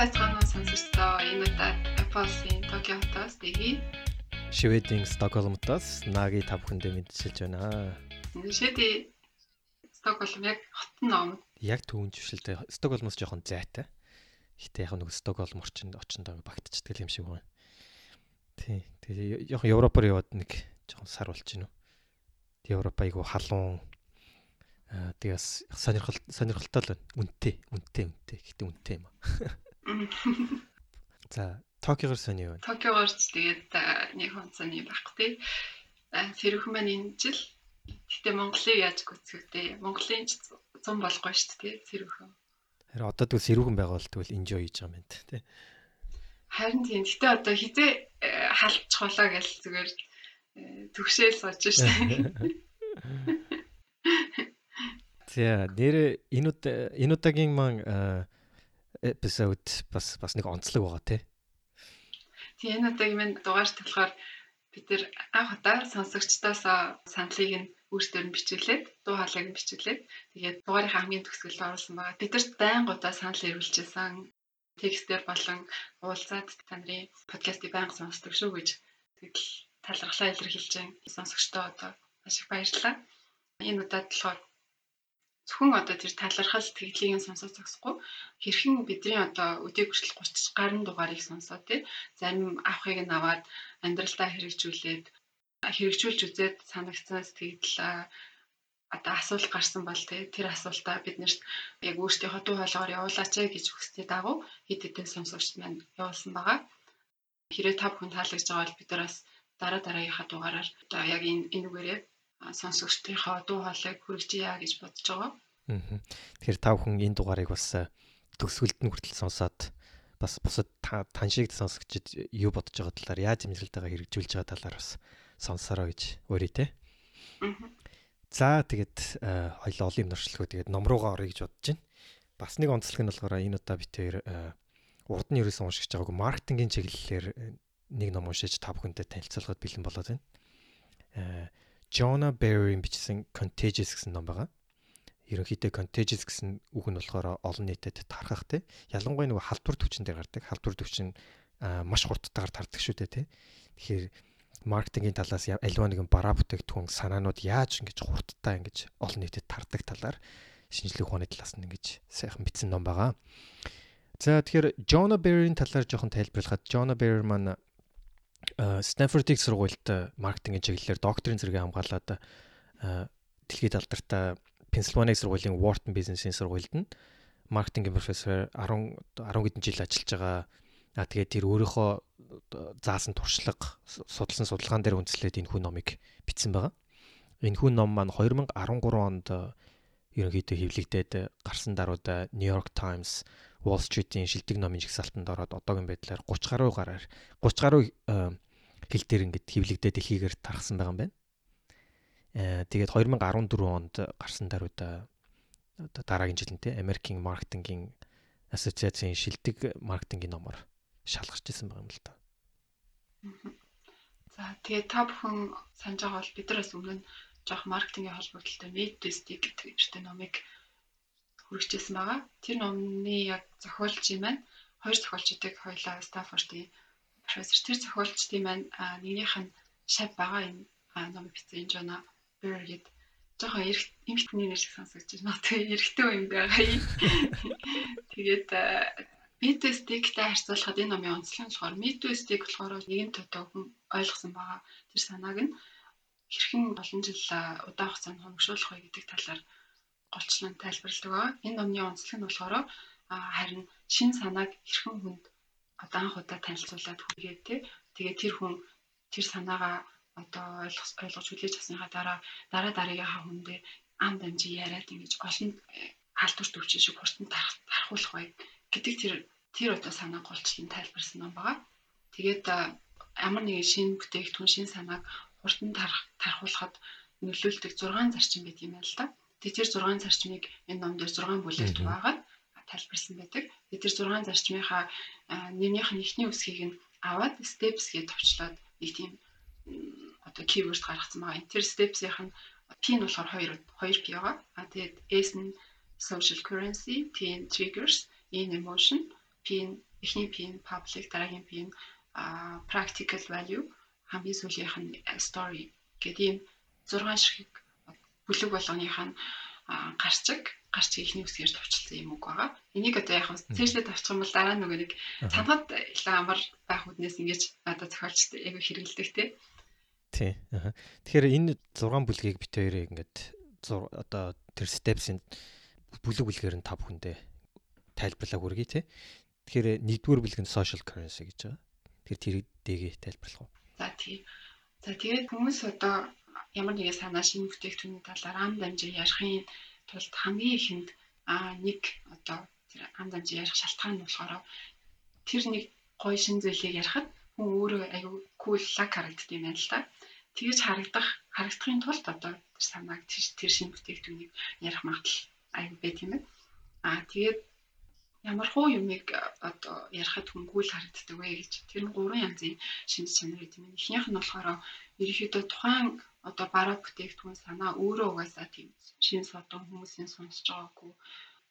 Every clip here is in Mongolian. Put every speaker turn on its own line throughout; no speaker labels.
байцгаана уу сонсогчдоо. Энэ удаад Apple-ийн Tokyo хотоос дэги.
Шведийн Стокгольмтоос Наги та бүхэндээ мэдчилж байна.
Шведи Стокгольм яг хот ном.
Яг түүн жившилтэй Стокгольмоос жоохон зайтай. Гэтэ яг нэг Стокгольм орчинд очиндоо багтчихдаг юм шиг байна. Тий. Тэгээ жоохон Европоор яваад нэг жоохон сар болж уу. Европ айгу халуун тэгээс сонирхол сонирхолтой л байна. Үнэтэй, үнэтэй, үнэтэй. Гэтэ үнэтэй юм аа. За, Токиогоор сони юу вэ?
Токиогоор ч тэгээд нэг хонцоны байхгүй тий. Сэрхэн маань энэ жил гэтээ Монголыг яаж гүцэвтэй. Монголын ч зам болохгүй шүү дээ тий. Сэрхэн.
Харин одоо тэгвэл сэрхэн байгаа бол тэгвэл enjoy хийж байгаа юм байна тий.
Харин тийм. Гэтэ одоо хизээ халдчих болоо гэж зүгээр төгшөөл сууж шүү дээ.
За нэр энэ энэ удаагийн маань эпизод бас бас нэг онцлог байгаа тий.
Тийм энэ удаагийн маань дугаарт болохоор бид нэр анх удаа сонсогчдоос саналыг нь өөрсдөр нь бичүүлээд дуу хоолойг нь бичүүлээд тэгээд дугаарынхаа хамгийн төгсгөлд оруулсан байгаа. Бид нарт байнга удаа санал ирүүлжсэн текстээр болон уулзаад та нарын подкастыг байнга сонсдог шүү гэж тэгэл талархлаа илэрхийлж байгаа сонсогчдоо одоо маш их баярлалаа. Энэ удаад болохоор зөвхөн одоо тэр талархал сэтгэлийг нь сонсож зогсохгүй хэрхэн бидний одоо өдөө хүртэл 30 гаруй дугаарыг сонсоо тий зарим авахыг нь аваад амьдралдаа хэрэгжүүлээд хэрэгжүүлж үзээд санагцсан сэтгэл одоо асуулт гарсан бол тэр асуултаа биднэрт яг өөрсдийнхөө дуу хоолойгоор явуулаач гэж хүсдэг дагуу хэд хэдэн сонсогчд маань явуулсан байгаа. Хэрэг та бүхэн таалагдж байгаа бол бид нар бас дараа дараагийнхаа дугаараар одоо яг энэ энүүгээрээ сонсогчдынхоо дуу хоолойг хүргэжье гэж бодож байгаа.
Тэгэхээр та бүхэн энэ дугаарыг бас төгсгөлд нь хүртэл сонсоод бас бусад таншиг сонсогчд юу бодож байгаа талаар яаж мэдрэлтэйгээ хэрэгжүүлж байгаа талаар бас сонсороо гэж өөрий те. За тэгээд хоёул олон юм нуршлахуу тэгээд ном руугаа орё гэж бодож байна. Бас нэг онцлог нь болохоор энэ удаа бид тэр урд нь ерөөсөн уншиж байгаагүй маркетингийн чиглэлээр нэг ном уншиж та бүхэндээ танилцуулахад бэлэн болоод байна. Jonah Berry-ийн бичсэн Contagious гэсэн ном байгаа. Ерөнхийдөө Contagious гэсэн үг нь болохоор олон нийтэд тархах те. Ялангуяа нөгөө халдвар төвчөн дээр гардаг. Халдвар төвчөн маш хурдтайгаар тардаг шүү дээ те. Тэгэхээр маркетингийн талаас альва нэгэн бараа бүтээгдэхүүн санаанууд яаж ингэж хурдтай ингэж олон нийтэд тардаг талаар шинжлэх ухааны талаас нь ингэж сайхан бичсэн ном байгаа. За тэгэхээр Jonah Berry-ийн талаар жоохон тайлбарлахад Jonah Berry маань Стэнфордын сургуульд маркетингийн чиглэлээр докторийн зэрэгээ хамгаалаад дэлхийд алдартай Пенсильвани сургуулийн Wharton бизнесийн сургуульд нь маркетингийн профессор 10 10 хэдэн жил ажиллаж байгаа. А тэгээд тэр өөрийнхөө заасан туршлага судалсан судалгаан дээр үндэслээд энэ хүн номыг бичсэн байгаа. Энэ хүн ном маань 2013 онд ерөнхийдөө хэвлэгдээд гарсан даруйда New York Times Wall Street-ийн шилдэг номын жигсаалтанд ороод одоогийн байдлаар 30 гаруй гараар 30 гаруй хил дээр ингээд хэвлэгдээ дэлхийгээр тархсан байгаа юм байна. Аа тэгээд 2014 онд гарсан даруйда одоо дараагийн жил нь те Америкийн маркетингийн ассоциацийн шилдэг маркетингийн номоор шалгарч ирсэн байгаа юм л да.
За тэгээд та бүхэн санаж байгаа бол бид нараас өмнө жоох маркетингийн холбогдлолтой Medtestic гэдэг нэртэй номыг хүргэжсэн байгаа. Тэр номны яг зохиолчийн маань хоёр зохиолчдыг хоёлаа Стаффордын профессор тэр зохиолчдын маань нэгнийх нь шав байгаа юм ном бичсэн Жона Бэр гэд жоохон эмхтний нэр шиг сонсогдож байна. Тэгээ эрэгтэй юм байгаа юм. Тэгээд Метостиктэй харьцуулахад энэ номын онцлог нь болохоор метостик болохоор нэгэн төдөө хүн ойлгосон байгаа. Тэр санааг нь хэрхэн олон жил удаан хугацаанд хөнгөлөх вэ гэдэг талаар голчлон тайлбарладаг байгаа. Энэ номны онцлог нь болохоор харин шин санааг хэрхэн хүнд одоо анх удаа танилцуулаад хүргээд те тэгээд тэр хүн тэр санаагаа одоо ойлгож ойлгож хүлээж авсныхаа дараа дараа дараагийнхаа хүндээ ам дамжи яриад ингэж олон э, халдвар төвчин шиг хурдан тархуулах бай гэдэг тэр тэр одоо санаа голчлон тайлбарсан ном байгаа. Тэгээд ямар нэгэн шинэ бүтээгдэхүүн шинэ санааг хурдан тархуулахад нөлөөлдөг 6 зарчим байдаг юм байна л да. Тэгээ тэр 6 зарчмыг энэ ном дээр 6 бүлэгт байгаа тайлбарсан байдаг. Тэр 6 зарчмынхаа нэмнийх нь эхний үсгийг нь аваад steps гэж товчлоод нэг тийм одоо keyword гаргацсан байгаа. Тэр steps-ийнх нь P нь болохоор 2 2 P байгаа. А тэгээд S нь social currency, T нь triggers, E нь emotion, P нь эхний P нь public, дараагийн P нь practical value, хамгийн сүүлийнх нь story гэдэг ийм 6 ширхэг бүлэг болгоных нь гарчиг гарч ихний үсгээр товчлсон юм үг байгаа. Энийг одоо яг цээжлээ тавьчих юм бол дараа нөгөө нэг цанхад илэн амар байх үднээс ингэж одоо зохиолч яг хэрэгэлдэг те.
Тий. Тэгэхээр энэ 6 бүлгийг бит хоёрыг ингээд одоо тэр steps-ийн бүлэг бүлгээр нь тав хүндээ тайлбарлаа хүргэе те. Тэгэхээр нэгдүгээр бүлэг нь social currency гэж байгаа. Тэр тэрийг дэгээ тайлбарлах уу?
За тий. За тэгээд хүмүүс одоо ямар нэгэн санаа шинэ бүтээгдэхүүний талаар ам дамжин ярихын тулд хамгийн ихэнд а нэг одоо тэр ам дамжин ярих шалтгаан нь болохоор тэр нэг гоё шин зүйлийг ярихад хүн өөрөө аюу кул лак харагддаг юм байна л та. Тэгэж харагдах харагдахын тулд одоо тэр санааг тэр шинэ бүтээгдэхүүнийг ярих магадлал аюу байт юм байна. А тэгээд ямар хуу юмыг одоо ярахад хөнгүүл харагддаг вэ гэж тэр нь гурван янзын шинж чанар гэдэг юм. Эхнийх нь болохоор ерөнхийдөө тухайн одоо бараа бүтээгдэхүүн санаа өөрөө угаасаа тийм шин содон хүмүүсийн сонсож байгаагүй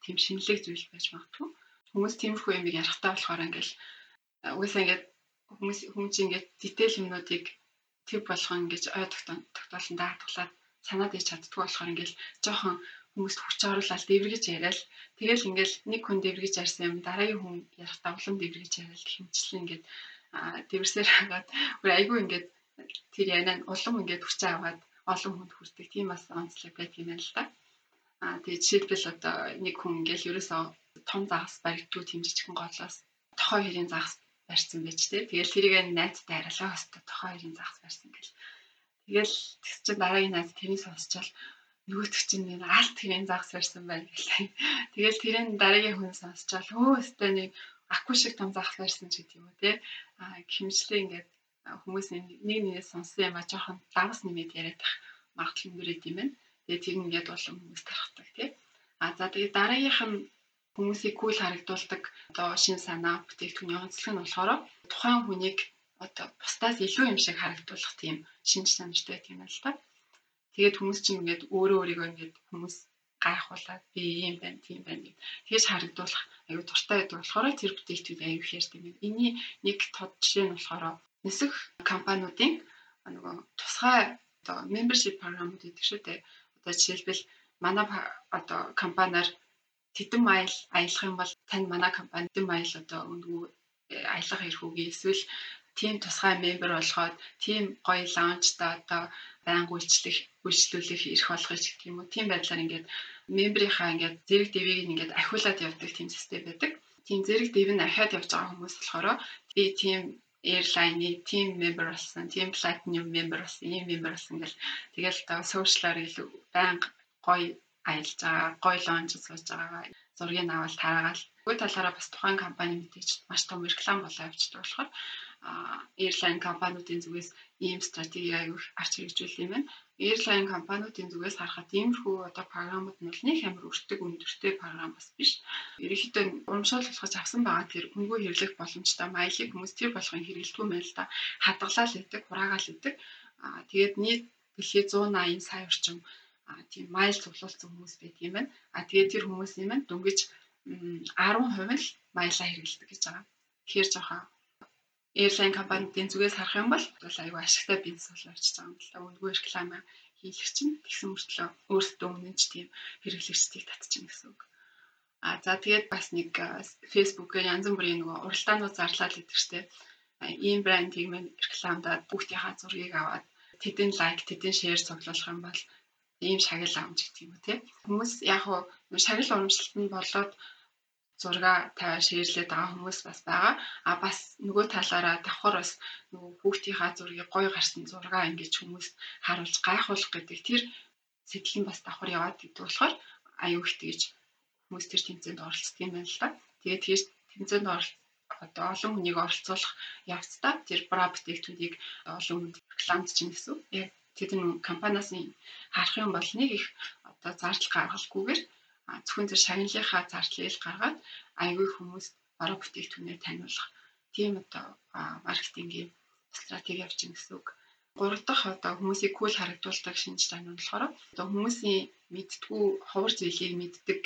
тийм шинэлэг зүйл байж магадгүй. Хүмүүс тиймэрхүү юм ярахтаа болохоор ингээл угаасаа ингээд хүмүүс хүмүүс ингээд дитэл юмнуудыг төв болгон ингэж ой тогтоолсон даатглаад санаад ич чаддгүй болохоор ингээл жоохон хүмүүст хүч оруулаад дэврэгэж яриад тэгэл ингээл нэг хүн дэврэгэж ярьсан юм дараагийн хүн ярахтаа улам дэврэгэж яриад гэх мэтчлэн ингээд дэвэрсээр хагаад бүр айгүй ингээд тэр яна нь улам ингээд хүч аваад олон хүнд хүрдэг тийм бас онцлог байдаг юм байна л да. Аа тэгээ жишээлбэл одоо нэг хүн ингээл ерөөсөө том загас баригдгүй тийм жижигхэн голоос тохой хэрийн загас барьсан байж тээ. Тэгэл тэрийг найзтай арилгаа хөстө тохой хэрийн загас барьсан гэл. Тэгэл тэгс чи дараагийн найз тэрийг сонсчаал нөгөөтг чинь нэг алт хэрийн загас барьсан байна гэлээ. Тэгэл тэрийн дараагийн хүн сонсчаал өө өстэй нэг акку шиг том загас барьсан ч гэдэг юм уу те. Аа хэмжлээ ингээд хүмүүс нэг нэгээс сонссон юм а жоохон давс нэмээд яриад тах магадлал өндөр юм байна. Тэгээ тэр ингээд болон хүмүүс тархдаг тий. А за тэгээ дараагийнх нь хүмүүсийг кул харагдуулдаг одоо шин санаа бүтээгдэхүүний онцлог нь болохоор тухайн хүнийг одоо бусдаас илүү юм шиг харагдуулах тийм шинж чанартай гэх юм л та. Тэгээд хүмүүс чинь ингээд өөрөө өөрийгөө ингээд хүмүүс гайхуулаад би ийм байна, тийм байна гэд. Тэгээс харагдуулах аюу дуртай байдаг болохоор тэр бүтээгдэхүүн аюу их ярьдаг юм. Эний нэг тод жишээ нь болохоор нисэх компаниудын нөгөө тусгай одоо membership програмууд гэдэг шүү дээ. Одоо жишээлбэл манай одоо компаниар тэдэн майл аялах юм бол тань манай компани тэдэн майл одоо өнгөө э, аялах ирэх үгүй эсвэл тийм тусгай мембер болгоод тийм гоё лаунчта одоо байнга үйлчлэх үйлчлүүлэх ирэх болгоч гэх юм уу тийм байдлаар ингээд мембрийнхаа ингээд зэрэг дэвийг ингээд ахиулаад явдаг тийм систем байдаг. Тийм зэрэг дэв нь ахиад явж байгаа хүмүүс болохоор би тийм airline-ы team member болсон, team platinum member болсон, ийм member болсон гэл тэгэл одоо social-аар илүү байнга гоё аялж байгаа, гоё лонж сууж байгаа зургийг аваад тараагаал. Нөгөө талаараа бас тухайн компани мэдээж маш том реклам болоо явчихдаг болохоор airline компаниудын зүгээс ийм стратеги аягүй арч хэрэгжүүл юм байна airline компаниудын зүгээс харахад иймэрхүү одоо програмууд нь бол нэг амар өртөг өндөртэй програм бас биш. Ерөнхийдөө урамшуул болгож авсан байгаа тэр өнгөө хэвлэх боломжтой маялыг хүмүүс тэр болгон хэрэглэдэггүй мэн л да. Хадгалаад идэг, хураагаал идэг. Аа тэгээд нийт дэлхийд 180 сая орчим тийм майл цуглуулсан хүмүүс байдаг юм байна. А тэгээд тэр хүмүүс юм байна дөнгөж 10% л маялаа хэрэглэдэг гэж байгаа. Тэгэхээр жоохон airline компанидын зүгээс харах юм бол айгүй ашигтай бизнес бол явчихж байгаа юм л да. Өнгөө реклама хийлгэх чинь тэгсэн мөртлөө өөрсдөө өмнө ч тийм хэрэглэгчдийг татчихна гэсэн үг. А за тэгээд бас нэг Facebook-ээр янз бүрийн нөгөө уралдаанууд зарлаад идэг штеп. Ийм брендийг мэн рекламадад бүгдийнхаа зургийг аваад тэдэн лайк, тэдэн шеэр цуглуулах юм бол ийм шагнал авч гэдэг юм уу те. Хүмүүс яг хуу шагнал урамшилтанд болоод зурга тавиа шеэрлээд байгаа хүмүүс бас байгаа. А бас нөгөө талаараа давхар бас нөгөө хүүхдийнхаа зургийг гоё гарсан зурга ингэж хүмүүс харуулж гайхуулах гэдэг тэр сэтэл нь бас давхар яваад гэдэг болохоор аюу их тэгж хүмүүс тэр тэмцээнд оролцдог юм байна л да. Тэгээд тэгж тэмцээнд оролцох одоо олон хүнийг оролцуулах явцдаа тэр бра бүтээгдэхүүнийг олон хүнд рекламд чинь гэсэн. Яг тэдэн компаниас харах юм бол нэг их одоо зардал гаргалгүйгээр зөвхөн тэр шагналынхаа зардлыг гаргаад аягүй хүмүүст бараа бүтээгдэхүүнээ таниулах тийм одоо маркетингийн стратеги явуулчих гэсэн үг. Гурав дахь одоо хүмүүсийг кул харагдуулдаг шинж чанар нь болохоор одоо хүмүүсийн мэдтгүү ховор зүйлийг мэддэг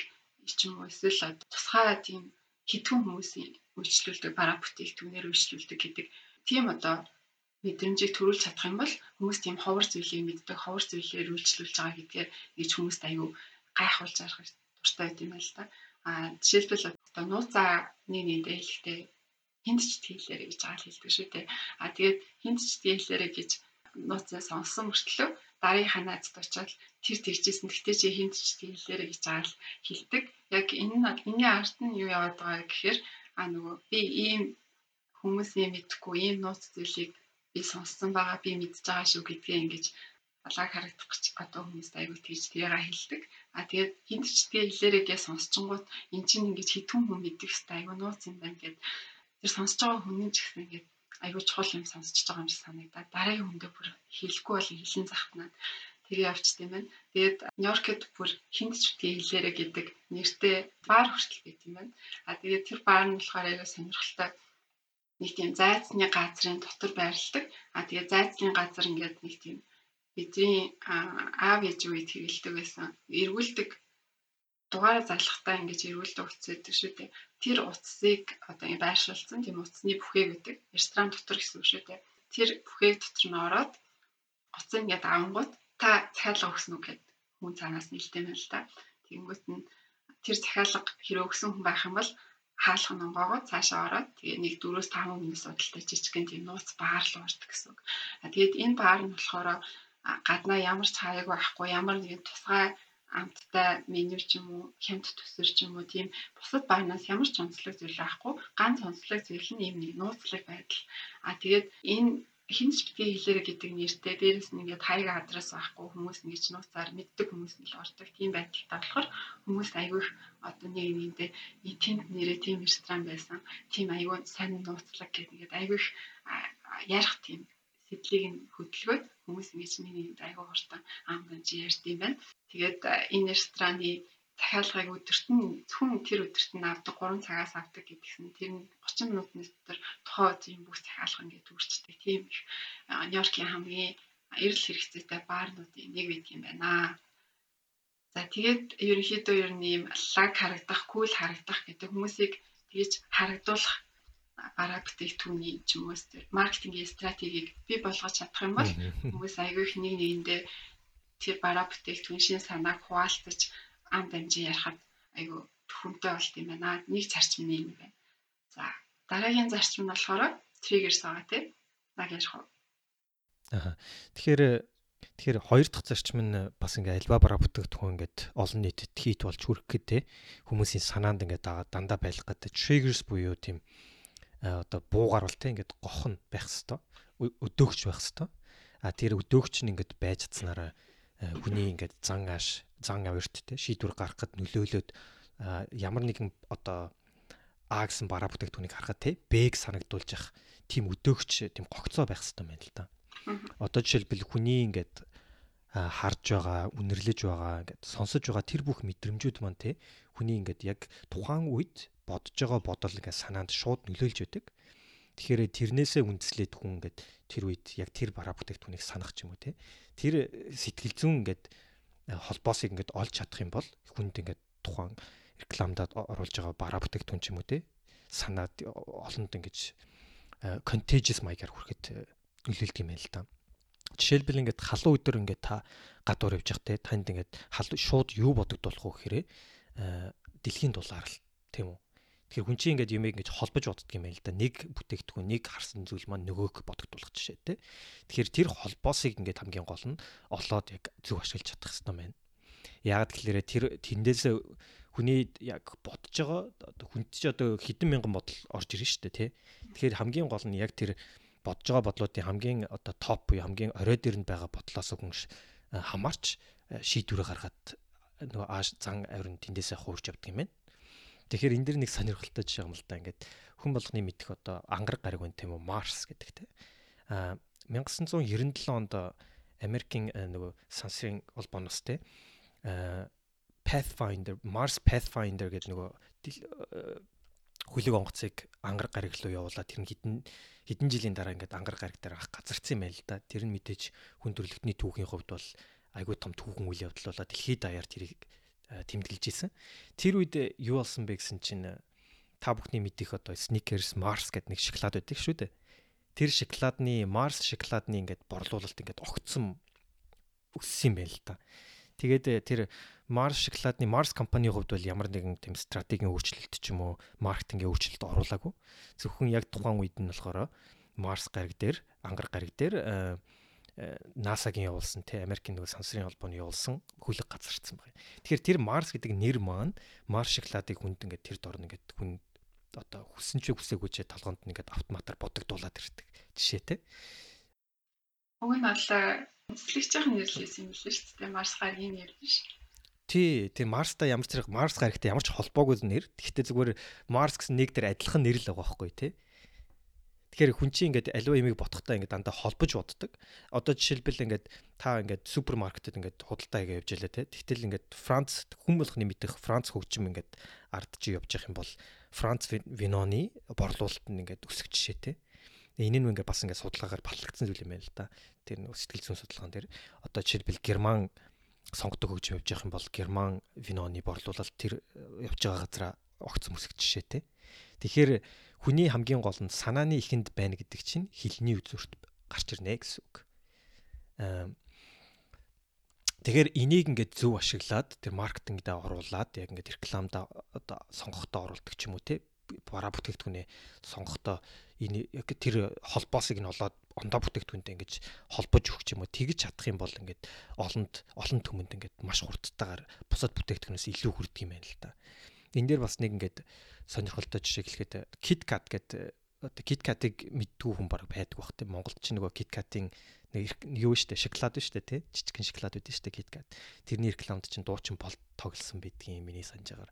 юм уу эсвэл тусгай тийм хитгэн хүмүүсийн үйлчлүүлдэг, бараа бүтээгдэхүүнээр үйлчлүүлдэг гэдэг тийм одоо мэдрэмжийг төрүүлж чадах юм бол хүмүүс тийм ховор зүйлийг мэддэг, ховор зүйлээр үйлчлүүлж байгаа гэдгээр гэж хүмүүст аюу гайхуулж арах дуртай байт юм байна л да. А жишээлбэл одоо нууцаа нэг нэндээ хэлэхдээ хинт ч тгийлээрэ гэж л хэлдэг шүү дээ. А тэгээд хинт ч тгийлээрэ гэж нууцаа сонсон мөртлөө дараагийн ханаад очиод тэр тэгжсэн. Гэхдээ чи хинт ч тгийлээрэ гэж л хэлдэг. Яг энэ энэний арт нь юу яваад байгаа гэхээр а нөгөө би ийм хүмүүсийн мэдхгүй ийм нууц зүйлийг би сонссон байгаа би мэдж байгаа шүү гэдгээ ингэж балааг харагдах гэж одоо хүмүүст аягүй тэгж тэрийг хэлдэг. А тэгээд хинт ч тэгээ хэлээрээгээ сонсчингууд эн чинь ингэж хитэн хүн мэддэг хэвээр аягүй нууц юм байна гэд тэр сонсож байгаа хүний ч гэсэн ингэж аягүй чухал юм сонсож байгаа юм шиг санагдаад дараагийн хүндээ бүр хэлэхгүй бол хэлэн захтнаад тэгээ явчт юм байна. Тэгээд Нью-Йоркд бүр хинт ч тэгээ хэлээрээ гэдэг нэртэй баар хүртэл байт юм байна. А тэгээд тэр баар нь болохоор аягүй сонирхолтой нэг тийм зайцны газрын дотор байрладаг. А тэгээ зайцны газар ингээд нэг тийм бидний аав ээж үед хэрэгэлдэг байсан. Эргүүлдэг дугаараа зарлахтаа ингэж эргүүлдэг утас байдаг шүү дээ. Тэр утсыг одоо байршуулсан тийм утасны бүхээг гэдэг. Ресторан дотор гэсэн үг шүү дээ. Тэр бүхээг дотор нь ороод утсыг ингээд авангууд та захиалга өгсөн үг гэд хүн цаанаас нэлтэй байна л да. Тэнгүүт нь тэр захиалга хэрэг өгсөн хүн байх юм бол хаалх нонгоогоо цаашаа ороод тэгээ нэг 4-5 минут судалтай жижигхэн тийм нууц баар л ордог гэсэн үг. А тэгээд энэ баар нь болохоор гаднаа ямар ч хаяг байхгүй ямар нэгэн тусгай амттай меню ч юм уу хямд төсөр ч юм уу тийм бусад баанаас ямар ч онцлог зүйл байхгүй ганц онцлог зүйл нь юм нэг нууцлаг байдал. А тэгээд энэ хинч битгий хэлээрэ гэдэг нэртэй дээрэс нь ингээд хаяг адрес байхгүй хүмүүс ингэж нууцаар мэддэг хүмүүс нь л ордог тийм байдалтай болохоор хүмүүс айгүйх одоо нэг нэгэндээ тэнд нэрээ тийм ресторан байсан тийм айгүй сайн нууцлаг гэдэг ингээд айгүйх ярих тийм сэтлийг нь хөдөлгөөд хүмүүс ингэж нэгэнд айгүй хурдан ам гэнж ярьд юм байна. Тэгээд энэ рестораны захиалгыг өдөрт нь зөвхөн тэр өдөрт нь авдаг 3 цагаас авдаг гэдгсэн тэр нь 30 минутны дотор тухай тийм бүх захиалга ингээд үрчдэг тийм их Нью-Йоркийн хамгийн эрэл хэрэгцээтэй баарнуудын нэг байт юм байна. За тэгээд ерөнхийдөө ер нь ийм лаг харагдах, кул харагдах гэдэг хүмүүсийг тэгж харагдуулах бараа бүтээгдэхүүний ч юм уу маркетингийн стратегийг бий болгож чадах юм бол хүмүүс аягүй их нэг нэгэндээ тэр бараа бүтээгдэхүүн шин санааг хуваалцаж ам дамжин ярихад айгу хүнтэй болт юм байна. Нэг зарчим нь юм байна. За дараагийн зарчим нь болохоор triggers байгаа тийм. Наг ярих уу?
Аа. Тэгэхээр тэгэхээр хоёр дахь зарчим нь бас ингээ альва бараа бүтээгдэхүүн ингээд олон нийтэд хийт болж хүрэх гэдэг хүмүүсийн санаанд ингээ дандаа байлах гэдэг triggers буюу тийм одоо буугаар бол тийм ингээд гох нь байх хэвээр өдөөгч байх хэвээр. А тэр өдөөгч нь ингээд байж чадсанараа хүний ингээд зан ааш зан авирт те шийдвэр гаргахад нөлөөлөд ямар нэгэн одоо А гэсэн бараа бүтээгдэхүүнийг харахад те Б-г санагдуулж явах тийм өдөөгч тийм гогцоо байх хэрэгтэй байна л да. Одоо жишээлбэл хүний ингээд харж байгаа, үнэрлэж байгаа, ингээд сонсож байгаа тэр бүх мэдрэмжүүд маань те хүний ингээд яг тухайн үед бодож байгаа бодол ингээд санаанд шууд нөлөөлж байдаг. Тэгэхээр тэрнээсээ үндэслээд хүн ингээд тэр үед яг тэр бараа бүтээгдэхүүнийг санах ч юм уу те. Тэр сэтгэл зүйн ингээд холбоосыг ингээд олж чадах юм бол хүнд ингээд тухайн рекламадад оруулж байгаа бараа бүтээгдэхүүн ч юм уу те санаад олонд ингэж contagious маягаар хүрэхэд нөлөөлдөг юм байна л да. Жишээлбэл ингээд халуун өдөр ингээд та гадуур явж явах те танд ингээд шууд юу бодогдуулах вэ гэхээр дэлхийн дулаар л тийм үү Тэгэхээр хүн чинь ингээд юмыг ингэж холбож боддөг юм байна л да. Нэг бүтээгдэхүүн, нэг харсан зүйл маань нөгөөг бодогдуулах жишээ те. Тэгэхээр тэр холбоосыг ингээд хамгийн гол нь олоод яг зөв ашиглаж чадах хэрэгтэй байна. Яг тэгэхээр тэр тэндээс хүний яг бодож байгаа хүнд чи одоо хэдэн мянган бодол орж шүү дээ тий. Тэгэхээр хамгийн гол нь яг тэр бодож байгаа бодлуудын хамгийн одоо топ буюу хамгийн орой дээр нь байгаа бодлоос хүн хамаарч шийдвэрээ гаргаад нөгөө ааш зан авирын тэндээсээ хуурж явдаг юм байна. Тэгэхээр энэ дэр нэг сонирхолтой жишээ юм л да. Ингээд хүн болгоны мэдих одоо ангараг гариг байна тийм үү? Марс гэдэг те. А 1997 онд Америкийн нөгөө сансрын холбооноос те Pathfinder, Mars Pathfinder гэдэг нөгөө хүлэг онгоцыг ангараг гариг руу явуулаад тэр нь хідэн хэдэн жилийн дараа ингээд ангараг гариг дээр ах газарсан юм байл л да. Тэр нь мэдээж хүн төрөлхтний түүхийн хувьд бол айгүй том түүхэн үйл явдал болоод дэлхийд даяар тэрийг тэмдэглэж исэн. Тэр үед юу болсон бэ гэсэн чинь та бүхний мэдих одоо Snickers, Mars гэдэг нэг шоколад байдаг шүү дээ. Тэр шоколадны Mars шоколадны ингээд борлуулалт ингээд огцсон өссөн юм байл та. Тэгээд э, тэр Mars шоколадны Mars компанийн хувьд бол ямар нэгэн тийм стратегийн өөрчлөлт ч юм уу маркетингийн өөрчлөлт оруулаагүй. Зөвхөн яг тухайн үед нь болохоор Mars гариг дээр, ангар гариг дээр э, э, NASA-гийн явуулсан тий Америкийн нөгөө сансрын холбооны явуулсан хүлэг газарчсан байна. Тэгэхээр тэр Mars гэдэг нэр маань Mars шоколадыг хүнд ингээд тэр дорн ингээд хүн одоо хүссэн ч хүсээгүй ч толгоонд ингээд автоматар бодогдуулаад ирдэг жишээтэй.
Уг нь бол эзлэгчийн нэрлээс юм л шүү дээ. Mars гаригийн нэр биш.
Тий, тий Марстай ямар ч зэрэг Марс гарагтай ямар ч холбоогүй нэр. Гэхдээ зүгээр Марс гэсэн нэг дээр адилхан нэр л байгаа байхгүй тий. Тэгэхээр хүн чинь ингээд аливаа ямиг ботхтой ингээд дандаа холбож боддог. Одоо жишээлбэл ингээд та ингээд супермаркетад ингээд худалдаа хийгээ явж ялаа тий. Тэгтэл ингээд Франц хүн болгоны мэдих Франц хөгжим ингээд ардж явж явах юм бол Франц виноны борлуулалт нь ингээд өсөх жишээтэй. Энэ нь ингээд бас ингээд судалгаагаар батлагдсан зүйл юм байна л да. Тэр сэтгэл зүйн судалгаан дээр одоо жишээлбэл Герман сонгодог хөгжим явж явах юм бол герман виноны борлуулалт тэр явж байгаа газараа огц мөсөх жишээтэй. Тэгэхээр хүний хамгийн гол нь санааны ихэнд байна гэдэг чинь хилний үзүүрт гарч ирнэ гэсэн үг. Тэгэхээр энийг ингээд зөв ашиглаад тэр маркетингдээ оруулаад яг ингээд рекламда одоо сонгохдоо оруулдаг ч юм уу те бараа бүтээгдэхүүнээ сонгохдоо энэ яг тэр холбоосыг нь олоод ондоо бүтээгдэхүүнтэй ингэж холбож өгч юм уу тэгж чадах юм бол ингээд олонд олон түмэнд ингээд маш хурдтайгаар бусад бүтээгдэхүүнээс илүү хүрдэг юм байна л да. Энэ дээр бас нэг ингээд сонирхолтой жишээ хэлэхэд KitKat гэдэг одоо KitKat-ыг мэддгүй хүн баг байдаг бах тийм Монголд ч нөгөө KitKat-ийн нэг юу штэ шоколад штэ тий жижигхэн шоколад үүдэн штэ KitKat. Тэрний рекламд чинь дуучин бол тоглосон байдгийн миний санджаагаар.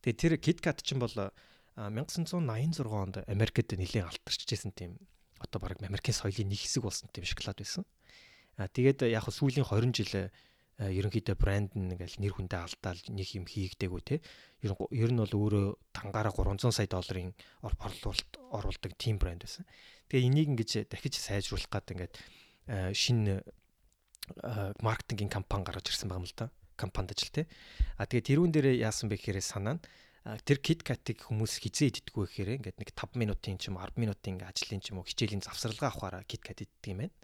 Тэгээ тэр KitKat чинь бол 1986 онд Америкт нэлийн алтарч ижсэн тийм одоо баг Америкийн соёлын нэг хэсэг болсон тийм шоколад байсан. А тэгээд яг сүүлийн 20 жил ерөнхийдөө брэнд нь ингээл нэр хүндээ алдаал нэг юм хийгдээгүй те. Ер нь бол өөрөө тангаараа 300 сая долларын орлуулалт оруулдаг тим брэнд байсан. Тэгээ энийг ингэж дахиж сайжруулах гэдэг ингээд шинэ маркетингийн компани гаргаж ирсэн байгаа юм л да. Компанид ажил те. А тэгээ тэрүүн дээр яасан бэ гэхээр санаа нь тэр KitKat-ыг хүмүүс хизээ иддэггүй гэхээр ингээд нэг 5 минутын ч юм 10 минутын ажлын ч юм уу хичээлийн завсралгаа авахаараа KitKat иддэг юм байна.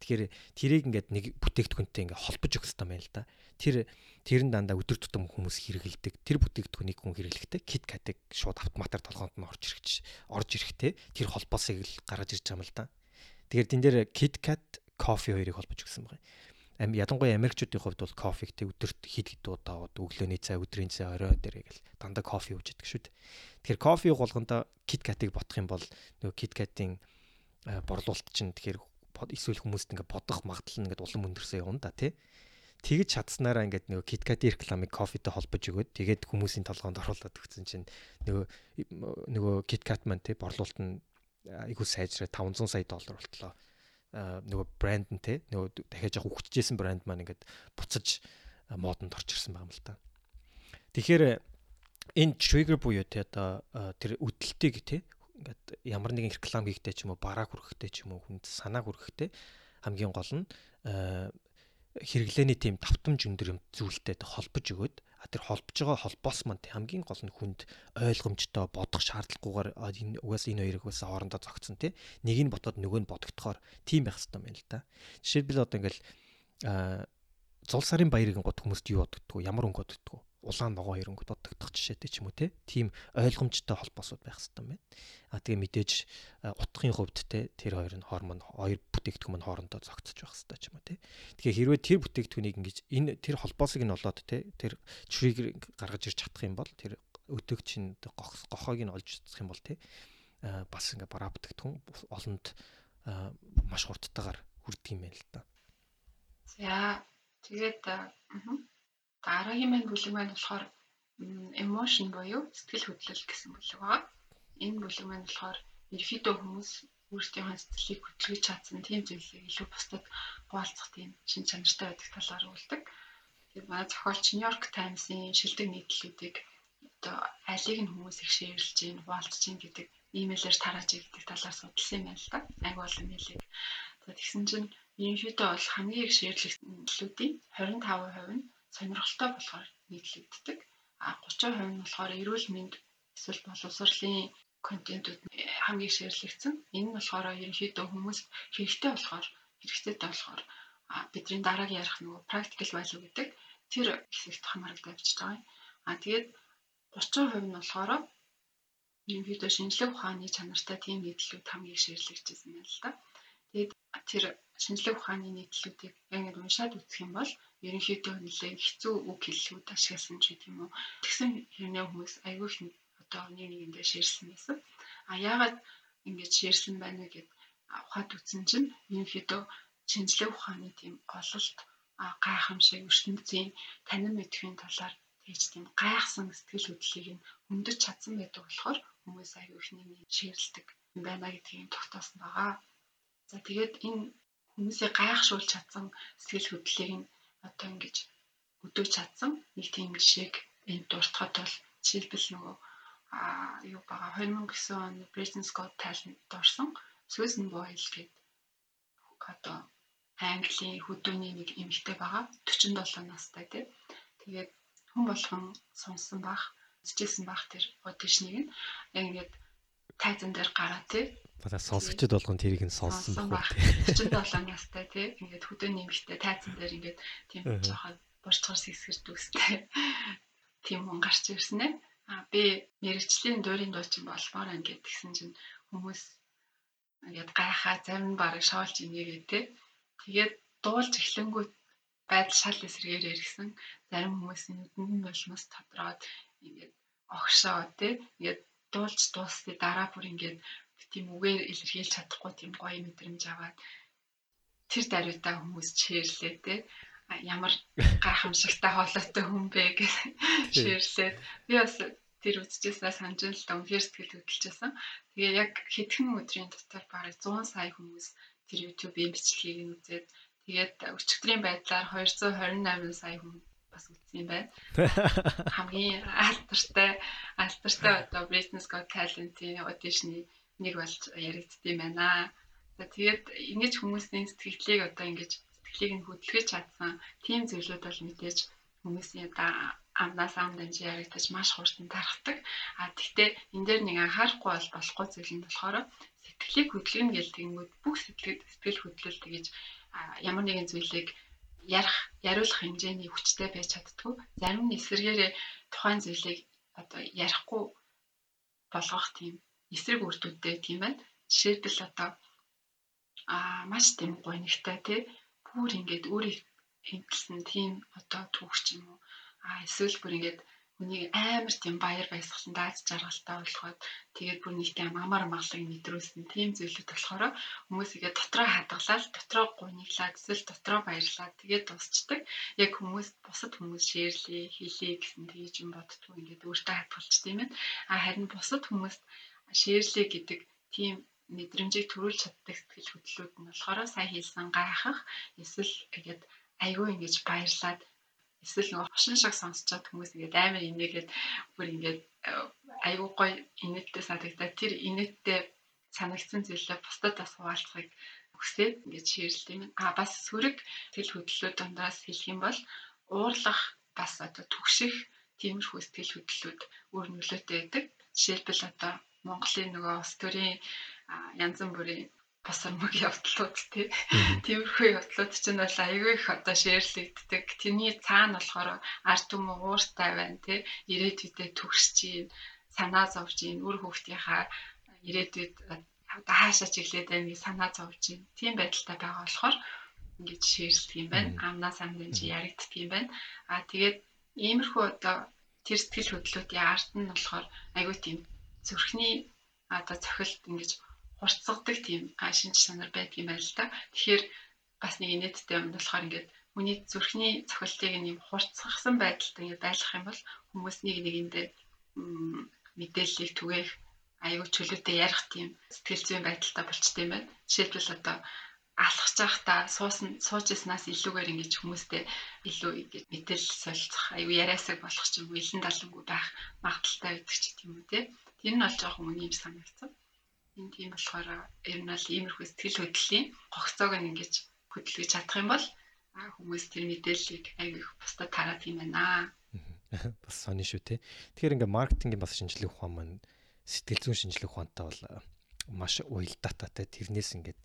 Тэгэхээр тэрийг ингээд нэг бүтээгдэхүүнтэй ингээд холбож өгөх хэрэгтэй байна л да. Тэр тэр нь дандаа өдөр тутам хүмүүс хэрэгэлдэг. Тэр бүтээгдэхүүнийг хүн хэрэглэхдээ KitKat-ыг шууд автоматар толгоонд нь орж ирэхч орж ирэхтэй тэр холбоосыг л гаргаж ирж байгаа юм л да. Тэгэхээр тэн дээр KitKat кофе хоёрыг холбож өгсөн байна ялангуяа Америкчүүдийн хувьд бол кофег тэг өдөрт хэд хэд удаа өглөөний цай, өдрийн цай, орой дээр гэл дандаа кофе ууж идэг шүү дээ. Тэгэхээр кофе уулганда KitKat-ыг бодох юм бол нөгөө KitKat-ийн борлуулалт чинь тэгэхээр эсвэл хүмүүст ингээ бодох магадлал нь ингээ улам өндөрсөө явна да тий. Тэгж чадсанараа ингээд нөгөө KitKat-ийн рекламыг кофетэй холбож өгөөд тэгээд хүмүүсийн толгоонд оруулаад өгсөн чинь нөгөө нөгөө KitKat маань тий борлуулалт нь айгуу сайжраа 500 сая доллар болтлоо нөгөө брэнд нь те нөгөө дахиад яг хөгжижсэн брэнд маань ингээд буцаж модонд орж ирсэн байгаа юм л та. Тэгэхээр энэ trigger буюу те одоо тэр үдэлтийг те ингээд ямар нэгэн реклам хийхдээ ч юм уу бараа хүрхэхтэй ч юм уу хүнд санаа хүрхэхтэй хамгийн гол нь хэрэглээний тийм давтамж өндөр юм зүйлтэй холбож өгөөд тэр холбож байгаа холбоос манд хамгийн гол нь хүнд ойлгомжтой бодох шаардлагагүйгээр энэ угаас энэ хоёрыг бас хоорондоо зогцсон тий нэг нь ботоод нөгөө нь бодогдохоор тийм байх хэрэгтэй юм байна л да. Жишээлбэл одоо ингээл зул сарын баярын гот хүмүүст юу бодогдгоо ямар өнгө бодогдгоо улаан ногоо хоёр өнгө бодогдох жишээтэй ч юм уу те тийм ойлгомжтой холбоосууд байх хэрэгтэй юм байна. А тэгээ мэдээж утгын хувьд те тэр хоёр нь хормон хоёр бүтээгдэхүүн хоорондоо зогцож байх хэрэгтэй ч юм уу те. Тэгэхээр хэрвээ тэр бүтээгдэхүүнийг ингэж энэ тэр холбоосыг нь олоод те тэр чрийг гаргаж ирж чадах юм бол тэр өдөөгчийн гохоог нь олж чадах юм бол те бас ингээ бараа бүтээгдэхүүн олонд маш хурдтайгаар хүрдэг юм байна л да.
За тэгээд Дараагийн маань бүлэг маань болохоор emotion буюу сэтгэл хөдлөл гэсэн бүлэг байна. Энэ бүлэг маань болохоор ерөөдөө хүмүүс өөрсдийнхөө сэтгэлийг хөдөлгөж чадсан тийм зүйлийг илүү бусдад хуваалцах тийм шин чанартай байдаг талаар үлдэг. Тэгээд манай зохиолч New York Times-ийн шилдэг нийтлүүдийг одоо алийг нь хүмүүс их шеэрлж гин, хуваалцж гин гэдэг имэйлээр тарааж ирдэг талаар судалсан юм байна л да. Айгу олон имэйлийг. Тэгсэн чинь ерөнхийдөө бол хамгийн их шеэрлэгдсэн нийтлүүдийн 25% нь сонирхолтой болохоор нийтлэгддэг. А 30% нь болохоор эрүүл мэнд эсвэл боловсролын контентууд хамгийн шеэрлэгдсэн. Энэ нь болохоор ерөнхийдөө хүмүүс хэрэгтэй болохоор хэрэгтэй болохоор бидний дараагийн ярих нөгөө practical value гэдэг тэр хэсэгт хамаарал тавьчихж байгаа юм. А тэгээд 30% нь болохоор ерөнхийдөө шинжлэх ухааны чанартай тийм нийтлүүд хамгийн шеэрлэгдсэн байна л да. Тэгээд тэр шинжлэх ухааны нийтлүүдийг яг ингэ уншаад үзэх юм бол ерөнхийдөө нэлээ хэцүү үг хэллүүд ашигласан ч гэдэг юм уу. Тэгсэн хэрнээ хүмүүс айгүй их одоо нэг нэгэндээ шеэрсэн байсан. А яагаад ингэж шеэрсэн байна вэ гэд ухаад үзсэн чинь ерөнхийдөө шинжлэх ухааны тийм ололт гайхамшиг ертөнцийн танин мэдхийн талаар тэгж тийм гайхсан сэтгэл хөдлөлийг нь хөндөж чадсан байдаг болохоор хүмүүс аюу их нэг шеэрлдэг юм байна гэдгийг тогтоосон байгаа. За тэгээд энэ хүмүүсийг гайхшуулж чадсан сэтгэл хөдлөлийг нь одоо ингэж өдөөж чадсан нэг тийм жишээг энд дуртахад бол жишээлбэл нөгөө а юу бага 2009 оны Britain's Got Talent орсон Susan Boyle гэдэг одоо Английн хөдөөний нэг эмэгтэй байгаа 47 настай тий. Тэгээд хүн болгон сонссон бах, үзчихсэн бах тэр аудишныг нь яг ингээд тайзан дээр гараа тий.
Бата сонсогчд болгон тэрийг нь сонссон
бах. 47 настай тий. Ингээд хөдөөний эмэгтэй тайзан дээр ингээд тийм жоохон бурцгар сэгсгэрд үстэй. Тийм хүн гарч ирсэн ээ. А би мэрэгчлийн дуурийн дуучин болмоор ингээд гисэн чинь хүмүүс ингээд гайхаа зарим нь барыг шоолж инегээ тий Тэгээд дуулж эхлэнгүү байдал шал эсрэгээр ирсэн. Зарим хүмүүсийн нүдэнд нь бол мас тодроод ингээд огшоо тий. Ингээд дуулж дуусны дараа бүр ингээд тийм үгээр илэрхийлж чадахгүй тийм гоё мэдрэмж аваад тэр даруйдаа хүмүүс чирлээ тий ямар гайхамшигтай хоолойтой хүн бэ гэж ширлээд би бас тэр үзчихсэнээ санаж л да үнээр сэтгэл хөдлөжсэн. Тэгээ яг хэдхэн өдрийн дотор бараг 100 сая хүмүүс тэр YouTube-ийн бичлэгийг нь үзээд тэгээд өчигдрийн байдлаар 228 сая хүн бас үзсэн юм байна. Хамгийн алдартай алдартай одоо Britain's Got Talent-ийн аудишны нэг болж яригдсан юм байна. За тэгээд ингэж хүмүүсийн сэтгэлийг одоо ингэж сэтгэлийг нь хөдөлгөж чадсан тийм зүйлүүд бол мэдээж хүмүүсийн одоо амнаас ам дамжин яригдаж маш хурдан тархдаг. А тэгтээ энэ дээр нэг анхаарахгүй бол болохгүй зүйл нь болохоор сэтгэлийг хөдөлгөнө гэл тэгэнгүүт бүх сэтгэл сэтгэл хөдлөл тэгэж ямар нэгэн зүйлийг ярих яриулах хэмжээний хүчтэй байж чаддгүй зарим нь эсэргээрээ тухайн зүйлийг одоо ярихгүй болгох тийм эсрэг үр дүнтэй тийм байна. Жишээлбэл одоо аа маш тийм гонигтай тий бүр ингээд өөрийг хэмтэлсэн тийм одоо түүх юм уу аа эсвэл бүр ингээд Үнийг амар тийм баяр баясгалан дааж жаргалтай болгоод тэгээд бүр нэг тийм амар амгалан мэдрүүлсэн тийм зүйлүүд болохоор хүмүүс игээ дотроо хадгалаад дотроо гуниглаад эсвэл дотроо баярлаад тэгээд дуусчдаг. Яг хүмүүс бусад хүмүүс шеэрлээ, хийлээ гэсэн тэгж юм боддгоо ингээд өөртөө хадгалж тийм ээ. А харин бусад хүмүүст шеэрлээ гэдэг тийм мэдрэмжийг төрүүлж чаддаг сэтгэл хөдлөлүүд нь болохоор сайн хэлсэн гайхах эсвэл ингээд айгүй ингэж баярлаад эсвэл нөгөө хошин шиг сонсчод хүмүүс ингээд амар инээгээд бүр ингээд э, аюу гой инээдтэй санагдаад тэр инээдтэй санагдсан зүйлээ бусдад бас хуваалцахыг хүсээд ингээд шеэрлээ юм. А бас сөрөг тэл хөдлөлөө дундаас хэлэх юм бол уурлах бас одоо түгших тиймэрхүү сэтгэл хөдлөлүүд өөр нөлөөтэй байдаг. Жишээлбэл одоо Монголын нөгөө улс төрийн янз бүрийн босромог явдлууд тий. Тиймэрхүү явдлууд чинь бол аягүй их одоо шеэрлэгддэг. Тэрний цаана болохоор ард түмэн ууртай байна тий. Ирээдүйдээ төгсч чинь санаа зовж чинь үр хөвгтийнхаа ирээдүйд одоо хаашаа чиглээд байгааг санаа зовж чинь. Тийм байдалтай байгаа болохоор ингэж шеэрлдэг юм байна. Амнаас амнаа чи яригддаг юм байна. Аа тэгээд иймэрхүү одоо тэр сэтгэл хөдлөлтийн арт нь болохоор аягүй тийм зүрхний одоо цохилт ингэж хурцсагдаг тийм шинж чанар байдаг юм байна л да. Тэгэхээр бас нэг инээдтэй юм болохоор ингээд хүний зүрхний цохилтыг нэг хурцсагсан байдалтай ингээд байлгах юм бол хүмүүс нэг нэгэндээ мэдээллийг түгээх аюу чөлөөтэй ярих тийм сэтгэл зүйн байдалтай болчтой юм байна. Жишээлбэл одоо алхаж байхдаа суусан сууж яснаас илүүгээр ингэж хүмүүстэй илүү ингэж мэдээлэл солилцох аюу яриасаг болох ч юм уу илэн далангүй байх магадaltaй байдаг ч тийм үү те. Тэр нь бол жоохон үнийг санагдсан. Энэ тийм болохоор ер нь бол иймэрхүү сэтгэл хөдлөлийн гогцоог ингэж хөдөлгөж чадах юм бол хүмүүс тэр мэдээллийг аяг их бусдад тараад юм байна.
бас сони шүү те. Тэгэхээр ингээ маркетингийн бас шинжилгээ ухаан маань сэтгэл зүйн шинжилгээ ухаантай бол маш уялдаатай тэрнээс ингээд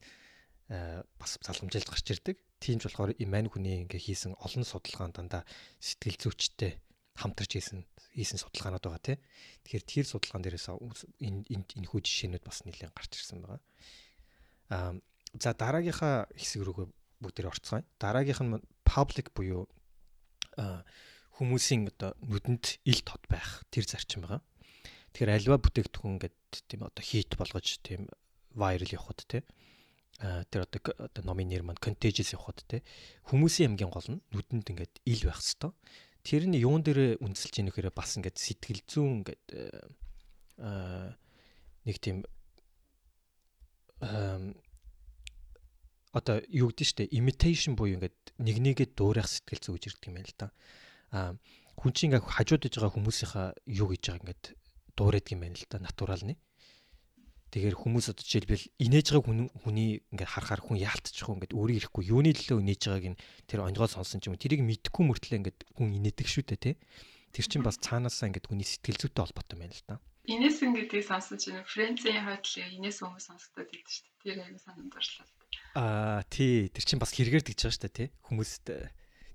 бас залгамжилт гарч ирдэг. Тийм ч болохоор Иман хүний ингээ хийсэн олон судалгаан дандаа сэтгэл зүйчтэй хамтарч хийсэн хийсэн судалгаанууд байгаа тий. Тэгэхээр тэр судалгаан дээрээс энэ энэ хүү жишээнүүд бас нэлээд гарч ирсэн байгаа. Аа за дараагийнхаа хэсэг рүүгээ бүгдээр орцгоё. Дараагийнх нь public буюу хүмүүсийн одоо нүдэнд ил тод байх тэр зарчим байгаа. Тэгэхээр альва бүтээгдэхүүн ингээд тийм одоо хит болгож тийм viral явахад тий тэр одоо одоо номын нэр маань contagious явахад те хүмүүсийн хамгийн гол нь нүдэнд ингээд ил байх хэвээр. Тэр нь юун дээр үндэслэж ийнэ гэхээр бас ингээд сэтгэл зүүн ингээд аа нэг тийм одоо юу гэдэг штэ imitation буюу ингээд нэг нэгэ дуурайх сэтгэл зүй гэж ирдэг юм байна л да. Аа хүн чинь ингээд хажууд иж байгаа хүмүүсийнхаа юу гэж байгаа ингээд дуурайдаг юм байна л да натуралны. Тэгэхээр хүмүүс одоо жишээлбэл инээж байгаа хүн хүний ингээд харахаар хүн яалтчих уу ингээд өөрийг ирэхгүй юуны төлөө инээж байгааг нь тэр онгоо сонсон ч юм уу тэрийг мэдхгүй мөртлөө ингээд хүн инээдэг шүү дээ тий. Тэр чинь бас цаанаасаа ингээд хүний сэтгэл зүйтэй холбоотой байна л да.
Инээсэн гэдгийг сонсон чинь Френцийн хойдлыг инээс хүмүүс сонсдод байдаг шүү дээ. Тэр аяга санамд орлоо.
Аа тий тэр чинь бас хэрэгэр тэгж байгаа шүү дээ тий. Хүмүүст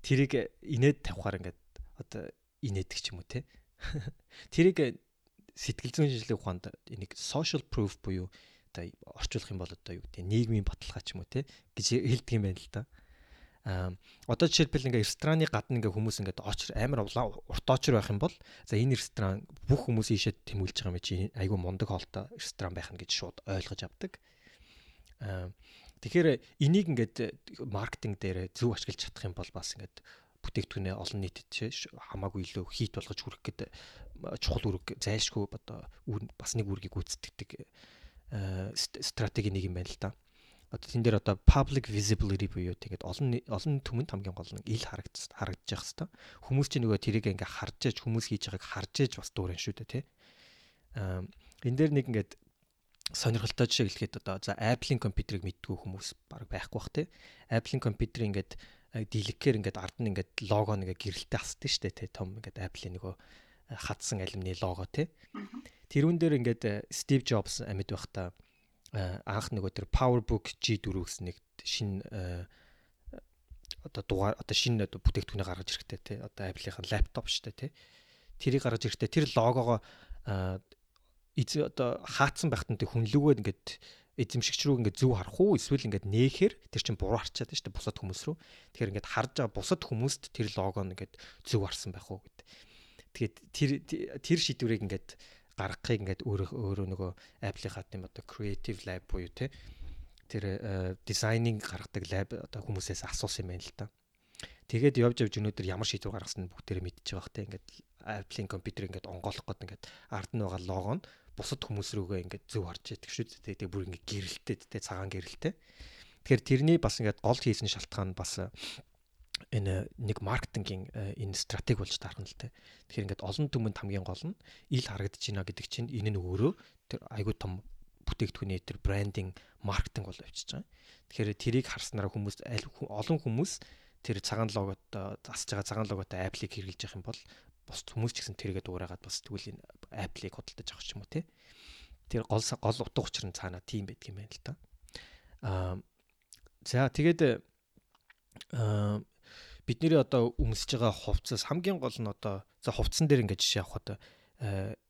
тэрийг инээд тавихаар ингээд одоо инээдэг ч юм уу тий. Тэрийг сэтгэл зүйн шинжилгээ ухаанд энийг social proof буюу одоо орчуулах юм бол одоо юу гэдэг нийгмийн баталгаа ч юм уу те гэж хэлдэг юм байна л да. Аа одоо жишээлбэл ингээ рестораны гадна ингээ хүмүүс ингээ очр амар урт очр байх юм бол за энэ ресторан бүх хүмүүс ийшээ тэмүүлж байгаа юм чи айгүй мундаг хоолтой ресторан байх нь гэж шууд ойлгож авдаг. Аа тэгэхээр энийг ингээд маркетинг дээр зөв ашиглаж чадах юм бол бас ингээд бүтээгдэхүүнээ олон нийтэд хамаагүй илүү хийт болгож хүргэх гэдэг чухал үүрэг зайлшгүй одоо бас нэг үүргийг гүйцэтгэдэг стратеги нэг юм байна л да. Одоо тэн дээр одоо public visibility буюу тэгээд олон олон түмэнд хамгийн гол нь ил харагдаж харагдаж явах хэвээр. Хүмүүс чинь нөгөө тэрийг ингээ харж ээж хүмүүс хийж байгааг харж ээж бас дуурай шүү дээ тий. Аа энэ дээр нэг ингээд сонирхолтой жишээ хэлэхэд одоо за Apple-ийн компьютерийг мэддгүй хүмүүс баг байхгүй бах тий. Apple-ийн компьютерийг ингээд дийлэхээр ингээд ард нь ингээд лого нэгэ гэрэлтэй хасдаг штэ тий том ингээд Apple-ийн нөгөө хатсан алюминий лого тий тэрүүн дээр ингээд Steve Jobs амьд байхдаа анх нөгөө тэр PowerBook G4 гэсэн нэг шин одоо дугаар одоо шинэ одоо бүтээгдэхүүнээ гаргаж ирэхтэй тий одоо Apple-ийн лаптоп штэ тий тэрийг гаргаж ирэхтэй тэр логогоо одоо хаацсан байхад нь хүнлүүгээд ингээд эзэмшигч рүү ингээд зөв харах уу эсвэл ингээд нээхээр тэр чинь буруу харчаад дээ бусад хүмүүс рүү. Тэгэхээр ингээд харж байгаа бусад хүмүүст тэр лого нь ингээд зөв харсан байх уу гэд. Тэгээд тэр тэр шийдвэрийг ингээд гаргахыг ингээд өөрөө өөрөө нөгөө Apple-ийнхаа тийм одоо creative lab буюу те тэр дизайнинг гаргадаг lab одоо хүмүүсээс асуусан юм байна л та. Тэгээд явж явж өнөөдөр ямар шийдвэр гаргасан нь бүгдээрээ мэдчихэж байгаа хэ ингээд Apple-ийн компьютер ингээд онгойлох гээд ингээд ард нь байгаа лого нь бусад хүмүүс рүүгээ ингээд зөв харж яддаг шүү дээ. Тэгээ бүр ингээд гэрэлтэй тэ цагаан гэрэлтэй. Тэгэхээр тэрний бас ингээд гол хийсэн шалтгаан бас энэ нэг маркетингийн энэ стратеги болж таарна л тэ. Тэгэхээр ингээд олон түмэнд хамгийн гол нь ил харагдаж байна гэдэг чинь энэ нь өөрөө тэр айгүй том бүтээгдэхүүний тэр брендинг маркетинг бол авчиж байгаа. Тэгэхээр тэрийг харснараа хүмүүс олон хүмүүс тэр цагаан логот засж байгаа цагаан логотой Apple-ийг хэрэглэж явах юм бол бус хүмүүс ч гэсэн тэргээд уурайгаад бас тэгвэл энэ Apple-ыг худалдаж авах ч юм уу те. Тэр гол гол утга учир нь цаана тийм байдаг юм байна л та. Аа за тэгээд аа бидний одоо өмсөж байгаа хувцас хамгийн гол нь одоо за хувцсан дээр ингээд жишээ авахад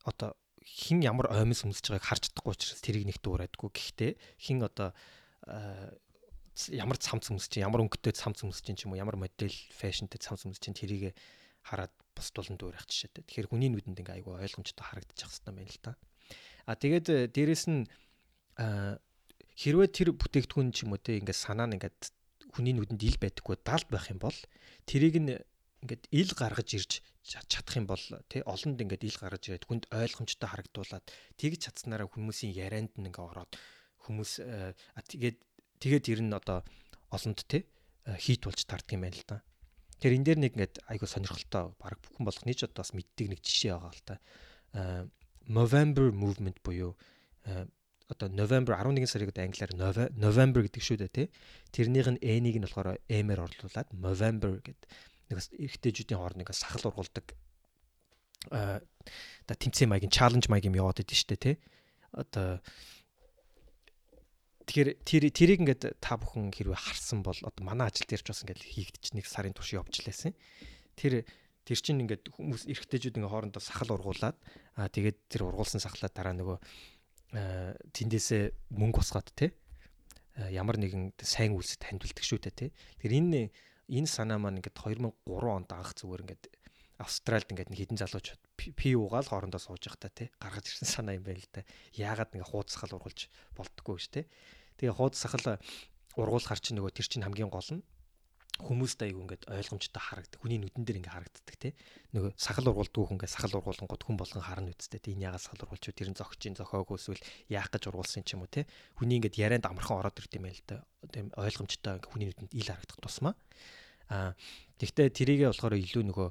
одоо хин ямар оймс өмсөж байгааг харж чадахгүй учраас тэрийг нэгт уурайдаггүй. Гэхдээ хин одоо ямар цамц өмсөж чинь ямар өнгөтэй цамц өмсөж чинь ч юм уу ямар модель фэшнтэй цамц өмсөж чинь тэрийг хараад бус тулан дуурайх жишээтэй. Тэгэхээр хүний нүдэнд ингээ айгүй ойлгомжтой харагдчих хэвээр байна л та. А тэгээд э, дээрэс нь хэрвээ тэр бүтээгдэхүүн ч юм уу те ингээ санаа нь ингээ хүний нүдэнд ил байдаггүй далд байх юм бол тэрийг нь ингээд ил гаргаж ирж чадах юм бол тий олонд ингээд ил гаргаж ирээд хүнд ойлгомжтой харагдуулаад тэгж чадсанараа хүмүүсийн ярианд нь ингээ ороод хүмүүс э, тэгээд тэгээд ер нь одоо олонд тий э, хийт болж тарддаг юм байна л да. Тэгэхээр энэ дээр нэг ингээд айгуу сонирхолтой баг бүхэн болгоны ч одоо бас мэддэг нэг жишээ байгаа л та. November movement буюу одоо November 11 сарыг одоо англиар November гэдэг шүү дээ тий. Тэрнийх нь N-ийг нь болохоор M-ээр орлуулад November гэдэг нэг эрэгтэйчүүдийн хооронд нэг сахал ургуулдаг оо тэмцээн маягийн чаленж маягийн яваад идэв штэ тий. Одоо Тэгэхээр тэр тэрийг ингээд та бүхэн хэрвээ харсан бол одоо манай ажил дээр ч бас ингээд хийгдэж нэг сарын турш явж лээсэн. Тэр тэр чинь ингээд хүмүүс эргэжтэйчүүд ингээ хоорондоо сахал ургуулад аа тэгээд тэр ургуулсан сахлаа дараа нөгөө тэндээсээ мөнгө босгоод те ямар нэгэн сайн үйлс таньдулдаг шүү дээ те. Тэр энэ энэ санаа маань ингээд 2003 онд анх зүгээр ингээд Австральд ингээд нэг хідэн залуучууд пи уугаал хоорондоо сууж явах та тий гаргаж ирсэн санаа юм байна л да. Яагаад ингээ хуудасгал ургуулж болтгоо гэж тий. Тэгээ хуудасгал ургуулахар чинь нөгөө тэр чинь хамгийн гол нь хүмүүст аяг ингээд ойлгомжтой харагддаг. Хүний нүдэн дээр ингээ харагддаг тий. Нөгөө сахал ургуулдаг хүн ингээ сахал ургуулгууд хүн болгон харна үсттэй тий. Энэ ягаад сахал ургуулч тэр нь зогчин зохиог эсвэл яах гэж ургуулсан юм уу тий. Хүний ингээд ярианд амархан ороод ирд юм байл та. Тийм ойлгомжтой хүний нүдэнд ил харагдах тусмаа. Аа тэгвэл тэрийгээ болохоор илүү нөгөө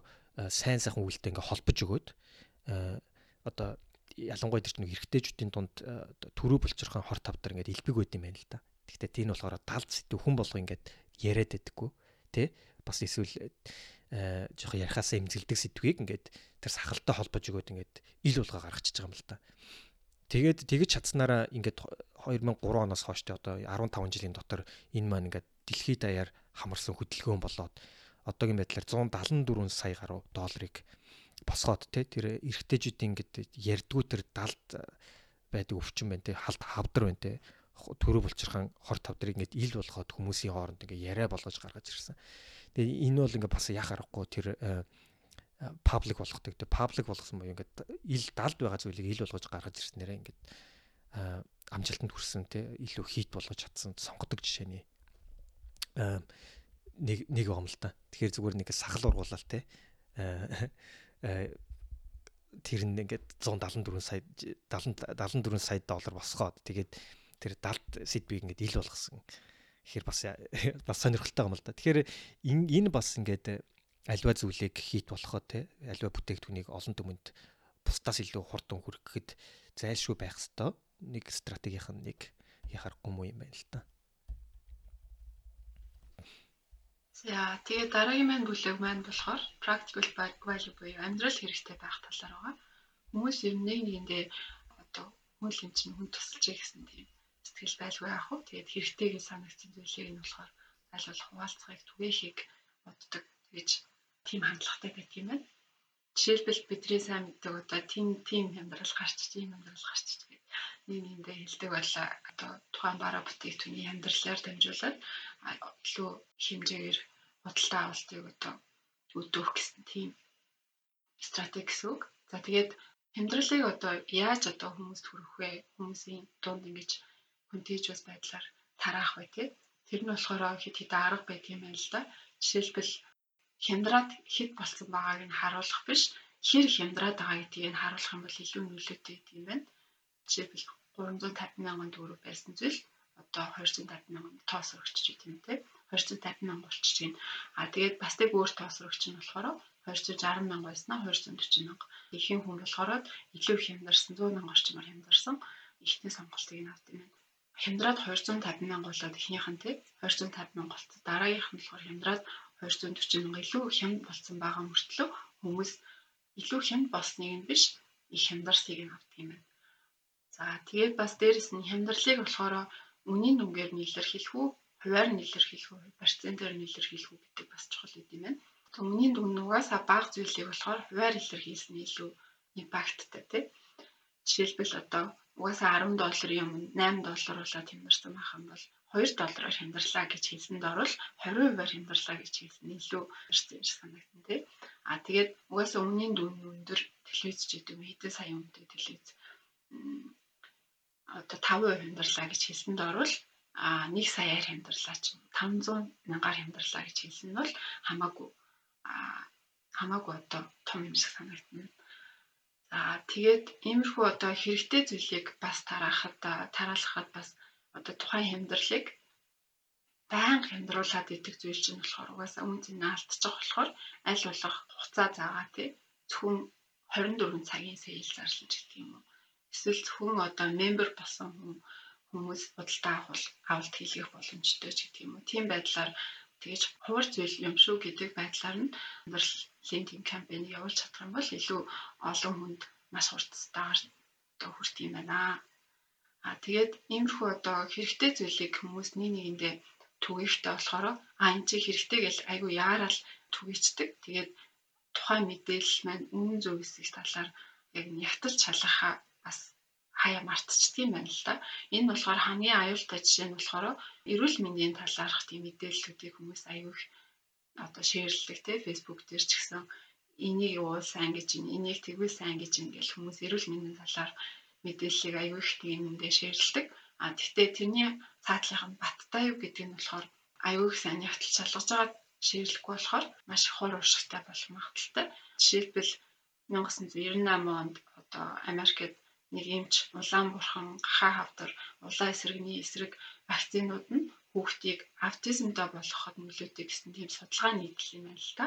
сайн сайхан үйлдэл ингээ холбож өгөөд одоо ялангуяа тэр чинь эргэжтэйчүүдийн дунд төрөө булчирхан хор тавдар ингээд илбэг байд юм байна л да. Гэхдээ тийм болохоор далд сэтв хүн болго ингээд яриад байдаггүй тий бас эсвэл жоох ярихаасаа эмзэлдэг сэтгвийг ингээд тэр сахалтай холбож өгөөд ингээд ил булгаа гаргачихж байгаа юм л да. Тэгээд тэгэж чадсанараа ингээд 2003 оноос хойш тэ одоо 15 жилийн дотор энэ маань ингээд дэлхийд даяар хамарсан хөдөлгөөн болоод одоогийн байдлаар 174 сая гаруй долларыг босгоод те тэр эргэжтэйчүүдийн ингээд ярдгүү тэр далд байдаг өвчин байна те халд хавдар байна те төрөө булчирхан хор тавдрыг ингээд ил болгоод хүмүүсийн хооронд ингээд яриа болгож гаргаж ирсэн. Тэгээ энэ бол ингээд бас яах аргагүй тэр паблик болгохдаг. Тэгээ паблик болгосон боيو ингээд ил далд байгаа зүйлийг ил болгож гаргаж ирснээрээ ингээд амжилтанд хүрсэн те илүү хит болгож чадсан сонгодог жишээний нэг нэг юм л та. Тэгэхээр зүгээр нэг сахал ургуулал те. Тэр нь ингээд 174 сая 70 74 сая доллар босгоод тэгээд тэр 70 сэдвийг ингээд ил болгосон. Тэгэхээр бас бас сонирхолтой юм л да. Тэгэхээр энэ бас ингээд альва зүйлийг хийт болохоо те альва бүтээгдэхүүнийг олон түмэнд бусдаас илүү хурдан хүргэхэд зайлшгүй байх хэвээр нэг стратегийнх нь нэг яхахгүй муу юм байна л та.
За тэгээ дараагийн маань бүлэг маань болохоор practical value буюу амьдрал хэрэгтэй байх талаар байгаа. Хүмүүс ер нь нэг нэгэндээ одоо хүн юм чинь хүн тусалж гэсэн тийм сэтгэл байлгүй яах вэ? Тэгээд хэрэгтэйгээ санагдсан зүйлийг нь болохоор аль болох хуваалцахыг түгээхийг боддог гэж тийм хандлагатай байдаг юм байна. Жишээлбэл бидний сайн мэддэг одоо тийм тийм амьдрал гарч тийм амьдрал гарч гэдэг нэг нэгэндээ хэлдэг байлаа. Одоо тухайн бараа бүтээгдэхүүний амьдралаар дамжуулаад илүү хэмжээгээр бодолтой авалтыг одоо өдөөх гэсэн тийм стратеги гэсэн үг. За тэгээд амьдралыг одоо яаж одоо хүмүүст хүргэх вэ? Хүмүүсийн дунд ингэж хүнтэйжус байдлаар тараах вэ тий? Тэр нь болохоор хэд хэд арга байдаг юм байна л да. Жишээлбэл хямдраад хэд болсон байгааг нь харуулах биш, хэр хямдраад байгаа гэдгийг нь харуулах юм бол илүү нөлөөтэй юм байна. Жишээлбэл 350 мянган төгрөг байсан зүйл одоо 250 мянган тоос өргөчж байт юм тий. 250 мянга болчихж байна. А тэгээд бас тэг өөр тоос өргөч нь болохоор 260 мянга байснаа 240 мянга. Ихийн хүн болохоор илүү хямдарсан 100 мянга орчмоор хямдарсан ихний сонголтыг нь авт юм байна. Хямдраад 250 мянга болоод ихнийх нь тий 250 мянга болцсон. Дараагийнх нь болохоор хямдраад 240 мянга илүү хямд болсон байгаа мөртлөө хүмүүс илүү хямд болсныг нь биш их хямдарсыг нь авт юм байна. За тэгээд бас дээрэс нь хямдралыг болохоор үнийн дүнгээр нь илэрхийлэх үү, хуваар нь илэрхийлэх үү, процентээр нь илэрхийлэх үү гэдэг бас чухал гэдэг юм байна. Үнийн дүн нугасаа бага зүйлийг болохоор хуваар илэрхийлсэн илүү импакттай тий. Жишээлбэл одоо угаасаа 10 долларын юм 8 долларуулаад хямдарсан байх юм бол 2 доллараар хямдарлаа гэж хэлсэнд орвол 20%-аар хямдарлаа гэж хэлсэн нь илүү хэрэг санагдана тий. А тэгээд угаасаа өмнгийн дүн өндөр телевиз ч гэдэг хэдэн сая үнэтэй телевиз одоо 5% хямдарлаа гэж хэлсэнд орвол а 1 саяар хямдрлаа ч 500 мянгаар хямдрлаа гэж хэлсэн нь бол хамаагүй хамаагүй одоо том юм шиг санагдана. За тэгээд иймэрхүү одоо хэрэгтэй зүйлийг бас тараахад тараалахад бас одоо тухайн хямдралыг байнга хямдруулад идэх зүйл чинь болохоор угаасаа үнцийг наалтчих болохоор аль болох хугацаа заагаа тий зөвхөн 24 цагийн сэйл зарлаж гэдэг юм уу эсвэл зөвхөн одоо мембер болсон хүмүүс бодолтой авалт хийх боломжтой ч гэдэг юм уу. Тийм байдлаар тэгэж хуур зүйл юм шүү гэдэг байдлаар нь амьдралын тийм кампэйн явуулж чадах юм бол илүү олон хүнд маш хурцтайгаар одоо хүртэх юм байна. А тэгээд иймэрхүү одоо хэрэгтэй зүйлийг хүмүүс нэг нэгэндээ түгээхтэй болохоор а энэ чи хэрэгтэй гэж айгу яарал түгээчдэг. Тэгээд тухайн мэдээлэл маань үнэн зөв эсэх талаар яг нягтлж шалгахаа бас хаяа мартчихдаг юм байна л да. Энэ болохоор хамгийн аюултай жишээ нь болохоор эрүүл мэндийн талаарх тийм мэдээллүүдийг хүмүүс аюул одоо шеэрлдэг те Facebook дээр ч гэсэн энийг юу сайн гэж энийг тэгвэл сайн гэж ингээл хүмүүс эрүүл мэндийн талаар мэдээллийг аюул их тиймдээ шеэрлдэг. А тэгтээ тэрний цаатлах нь баттай юу гэдэг нь болохоор аюул их сайн ягтал шалгаж байгаа шийдлэхгүй болохоор маш хор уршигтай болох магадaltaй. Жишээлбэл 1998 онд одоо Америкт нэг эмч улаан бурхан хаа хавдар улаан эсрэгний эсрэг вакцинууд нь хүүхдийг аутизмтай болгоход нөлөөтэй гэсэн тийм судалгаа нийтлэл юм байна л та.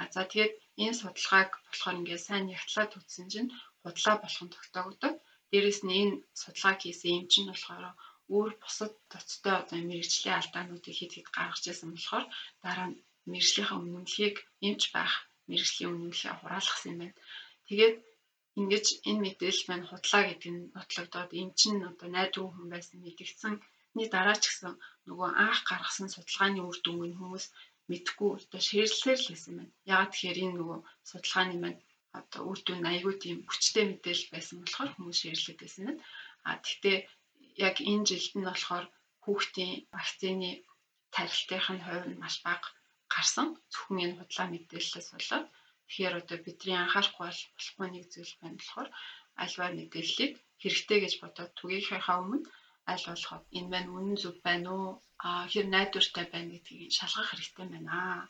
А за тэгээд энэ судалгааг болохоор ингээд сайн ягтлаад үзсэн чинь худлаа болох нь тогтоогдод. Дээрэс нь энэ судалгааг хийсэн эмч нь болохоор өөр бусад тоцтой одоо мэрэгжлийн алдаануудыг хэд хэд гаргаж ирсэн болохоор дараа нь мэрэгжлийнхаа үнэмлэхийг эмч байх мэрэгжлийн үнэмлэхээ хураалгасан юм байна. Тэгээд ингэж энэ мэдээлэл маань худлаа гэдэг нь нотлогдоод эн чинь одоо найдвар хүн байсан мэдгдсэн ний дараа ч гэсэн нөгөө анх гаргасан судалгааны үр дүнг хүмүүс мэдхгүй одоо шеэрлэлээр л хийсэн байна. Яагаад тэгэхээр энэ нөгөө судалгааны маань одоо үр дүн айгүй тийм хүчтэй мэдээлэл байсан болохоор хүмүүс шеэрлээд байсан байна. А тэгтээ яг энэ жилд нь болохоор хүүхдийн вакцины тарилтын хувь нь маш бага гарсан. Зөвхөн энэ худлаа мэдээлэлээс болоод тэгэхээр одоо бидний анхаарахгүй болохгүй нэг зүйл байна болохоор альва мэдээллийг хэрэгтэй гэж бодоод түгээхийнхаа өмнө аль болох энэ маань үнэн зөв байна уу? А хэр найдвартай байна гэдгийг шалгах хэрэгтэй байна.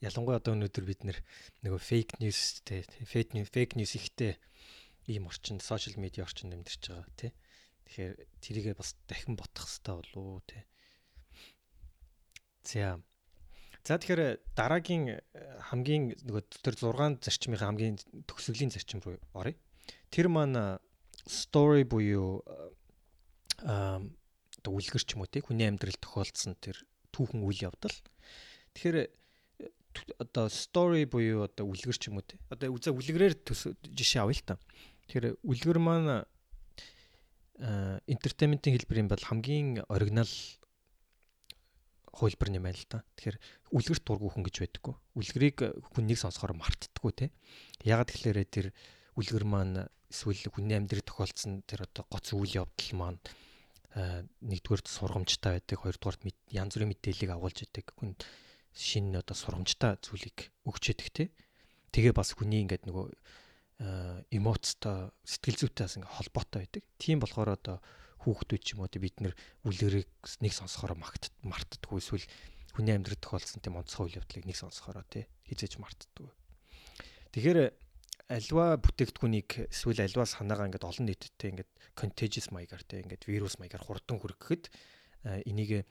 Ялангуяа одоо өнөөдөр бид нөгөө фейк ньюс те фейк ньюс фейк ньюс ихтэй ийм орчинд сошиал медиа орчинд амьдарч байгаа тий. Тэгэхээр тэрийгээ бас дахин бодох хэрэгтэй болов уу тий. За. За тэгэхээр дараагийн хамгийн нөгөө тэр 6 зарчмын хамгийн төгсгөлийн зарчим руу оръё. Тэр маань story буюу аа одоо үлгэр ч юм уу тий хүний амьдрал тохиолдсон тэр түүхэн үйл явдал. Тэгэхээр одоо story буюу одоо үлгэр ч юм уу тий. Одоо үзээ үлгэрээр жишээ авъя л та. Тэгэхээр үлгэр маань entertainment-ийн хэлбэр юм бол хамгийн оригинал хувилбар юм байна л да. Тэгэхээр үлгэрт дургу хүн гэж байдаггүй. Үлгэрийг хүн нэг сонсохоор мартдаггүй те. Ягаад тэгэхээр тэр үлгэр маань эсвэл хүний амьдрал тохиолдсон тэр одоо гоц үйл явдал маань нэгдүгээрт сургамжтай байдаг, хоёрдугаарт янз бүрийн мэдээллийг агуулж идэг. Хүн шинэ одоо сургамжтай зүйлийг өгч идэг те. Тэгээ бас хүний ингээд нөгөө эмоцтой сэтгэл зүйтэйс ингээ холбоотой байдаг. Тийм болохоор одоо хүүхдүүд ч юм уу бид нэр үлгэрийг нэг сонсохоор магт мартдаггүй эсвэл хүний амьдрал тохиолдсон тийм онцгой үйл явдлыг нэг сонсохоор тий хизээж мартдаггүй. Тэгэхээр альва бүтээгдэхүүнийг эсвэл альва санаагаа ингээд олон нийтэд ингээд contagious маягаар тий ингээд вирус маягаар хурдан хүргэхэд энийг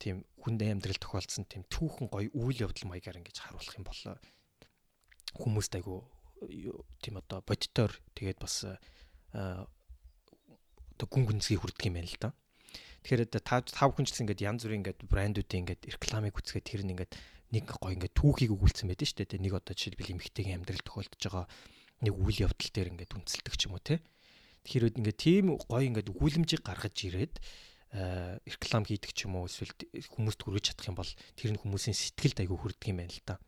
тийм хүнд амьдрал тохиолдсон тийм түүхэн гоё үйл явдал маягаар ингэж харуулах юм бол хүмүүст айгу тийм одоо бодитоор тэгээд бас одоо гүн гүнзгий хүрдэг юм байна л да. Тэгэхээр та тав хүн ч гэсэн ингээд янз бүрийн ингээд брэндүүдийн ингээд рекламыг үзгээд тэр нь ингээд нэг гоё ингээд түүхийг өгүүлсэн байдаг шүү дээ. Нэг одоо жишээлбэл эмэгтэйгийн амьдрал тохиолдож байгаа нэг үйл явдал дээр ингээд үнэлдэг ч юм уу те. Тэгэхээр ингээд тийм гоё ингээд өгүүлэмжийг гаргаж ирээд реклам хийдэг ч юм уу эсвэл хүмүүст хүргэж чадах юм бол тэр нь хүмүүсийн сэтгэлд айгүй хүрдэг юм байна л да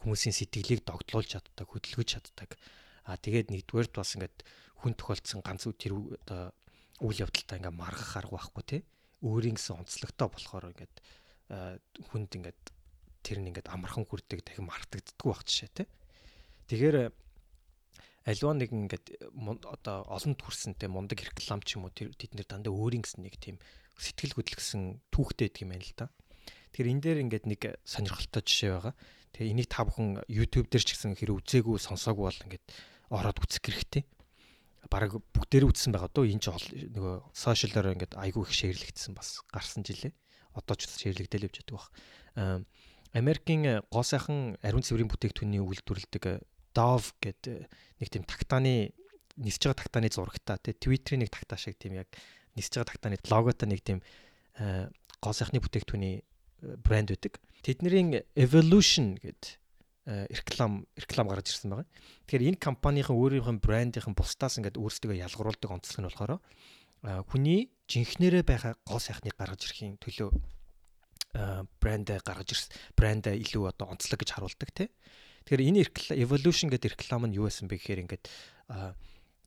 хүмүүсийн сэтгэлийг догдлуулж чаддаг, хөдөлгөж чаддаг. Аа тэгээд нэгдүгээрт бас ингээд хүн тохиолдсон ганц тэр одоо үйл явдалтай ингээд маргах арга байхгүй тий. Өөрийн гэсэн онцлогтой болохоор ингээд хүнд ингээд тэр нь ингээд амархан хүрдэг дахин мартагддаггүй байх жишээ тий. Тэгэхээр альва нэг ингээд одоо олонд хүрсэнтэй мундаг реклам ч юм уу тэд нэр дандаа өөрийн гэсэн нэг тийм сэтгэл хөдлөсөн түүхтэй гэдэг юм байна л да. Тэгэхээр энэ дээр ингээд нэг сонирхолтой жишээ байгаа. Тэгээ энийг та бүхэн YouTube дээр ч гэсэн хэрэг үзээгүй сонсоогүй бол ингээд ороод үзэх хэрэгтэй. Бараг бүгдээрээ үзсэн байгаа дөө энэ ч нөгөө сошиалаар ингээд айгүй их шеэрлэгдсэн бас гарсан жилээ. Одоо ч шеэрлэгдэл явж байдаг баг. Америкийн гоо сайхан ариун цэврийн бүтээгдэхүүний үйлдвэрлэдэг Dove гэдэг нэг тийм тактааны нисэж байгаа тактааны зурагтай тий Twitter-ийн нэг тактаа шиг тийм яг нисэж байгаа тактааны логотой нэг тийм гоо сайхны бүтээгдэхүүний брэнд байдаг. Тэдний Evolution гэдэг реклам реклам гаргаж ирсэн байгаа. Тэгэхээр энэ компанийн өөрийнх нь брендийнхэн бусдаас ингээд өөрсдөө ялгаруулдаг онцлог нь болохоор хүний жинхнэрээ байгаа гоо сайхныг гаргаж ирэхийн төлөө брэндээ гаргаж ирсэн. Брэндээ илүү одоо онцлог гэж харуулдаг тий. Тэгэхээр энэ evolution гэдэг реклам нь юу байсан бэ гэхээр ингээд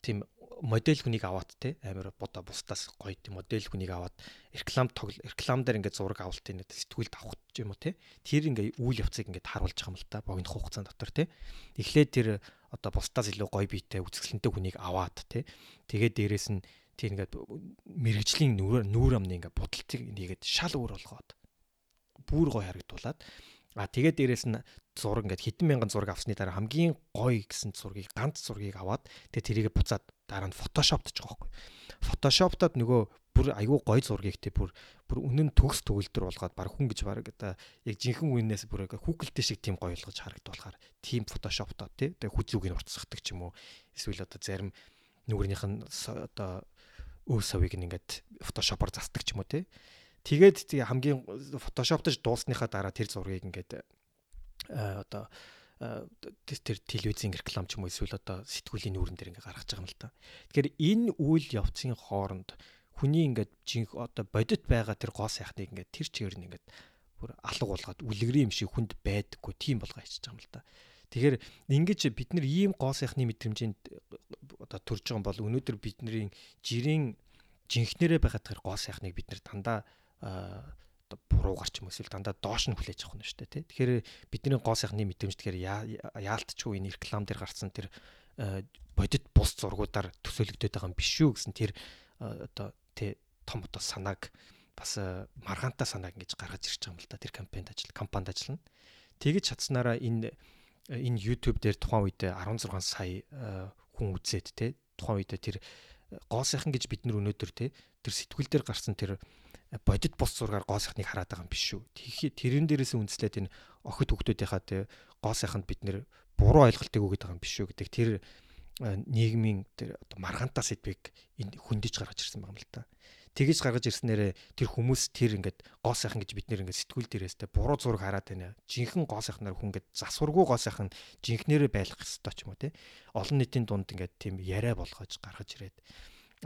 тийм модель хүнийг аваад те амар бодо бусдаас гоё тийм модель хүнийг аваад реклам реклам дээр ингээд зураг авалтын сэтгүүлд авах юм уу те тэр ингээд үйл явцыг ингээд харуулж байгаа юм л та богино хугацаанд дотор те. Эхлээд тэр одоо бусдаас илүү гоё биетэй үзэсгэлэнтэй хүнийг аваад те тэгээд дээрэс нь тэр ингээд мэрэгжлийн нүүр нүүр амны ингээд будалцыг нэгээд шал өөр болгоод бүр гоё харагдуулаад А тэгээд дээрэс нь зураг ингээд хэдэн мянган зураг авсны дараа хамгийн гоё гэсэн зургийг ганц зургийг аваад тэгээд тэрийг буцаад дараа нь фотошоптж байгаа байхгүй. Фотошоптод нөгөө бүр айгүй гоё зургийг те бүр бүр үнэн төгс төгөлдөр болгоод баг хүн гэж баг одоо яг жинхэнэ үннээс бүр хүүхэлтэй шиг тийм гоё болгож харагдуулахаар тийм фотошоптоо те тэгээ хүзүүг нь уртсахдаг ч юм уу эсвэл одоо зарим нүгэрнийх нь одоо өв савыг ингээд фотошопоор застдаг ч юм уу те Тэгээд хамгийн фотошоптож дууссныхаа дараа тэр зургийг ингээд одоо тэр телевизийн реклам ч юм уу эсвэл одоо сэтгүүлийн нүүрэн дээр ингээ гаргаж байгаа юм л та. Тэгэхээр энэ үйл явцын хооронд хүний ингээд жинх одоо бодит байгаа тэр гоо сайхныг ингээд тэр чигээр нь ингээд бүр алга болгоод үлгэрийн юм шиг хүнд байдаггүй тийм болгоо хийчихэж байгаа юм л та. Тэгэхээр ингэж бид нар ийм гоо сайхны мэдрэмжинд одоо төрж байгаа бол өнөөдөр бидний жирийн жинхнэрээ байхад тэр гоо сайхныг бид нар дандаа оо буруу гарч юм эсвэл дандаа доош нь хүлээж авах нь шүү дээ тий. Тэгэхээр бидний гоо сайхны мэдрэмж тэгэхээр яалтчгүй энэ реклам дээр гарсан тэр бодит бус зургуудаар төсөөлөгдөд байгаа юм биш үү гэсэн тэр одоо тий том одоо санааг бас маргаантай санааг ингэж гаргаж ирж байгаа юм л да тэр кампанид ажил компанид ажиллана. Тэгэж чадсанараа энэ энэ YouTube дээр тухайн үед 16 сая хүн үзээд те тухайн үед тэр гоо сайхан гэж бид нар өнөөдөр те тэр сэтгүүл дээр гарсан тэр бодит бус зургаар гоо сайхныг хараад байгаа юм биш шүү. Тэрэн дээрээс үндэслээд энэ охид хөвгүүдийнхаа тэ гоо сайханд бид нэр буруу ойлголтыг өгöd байгаа юм биш шүү гэдэг тэр нийгмийн тэр одоо маргаантаа сэдвийг энэ хөндөж гаргаж ирсэн байгаа юм л та. Тэгэж гаргаж ирснээрээ тэр хүмүүс тэр ингээд гоо сайхан гэж бид нэр ингээд сэтгүүл дээрээс тэ буруу зураг хараад байна. Жинхэнэ гоо сайхнаар хүн ингээд засваргүй гоо сайхан жинхнэрээ байлгах ёстой ч юм уу те. Олон нийтийн дунд ингээд тийм яриа болгож гаргаж ирээд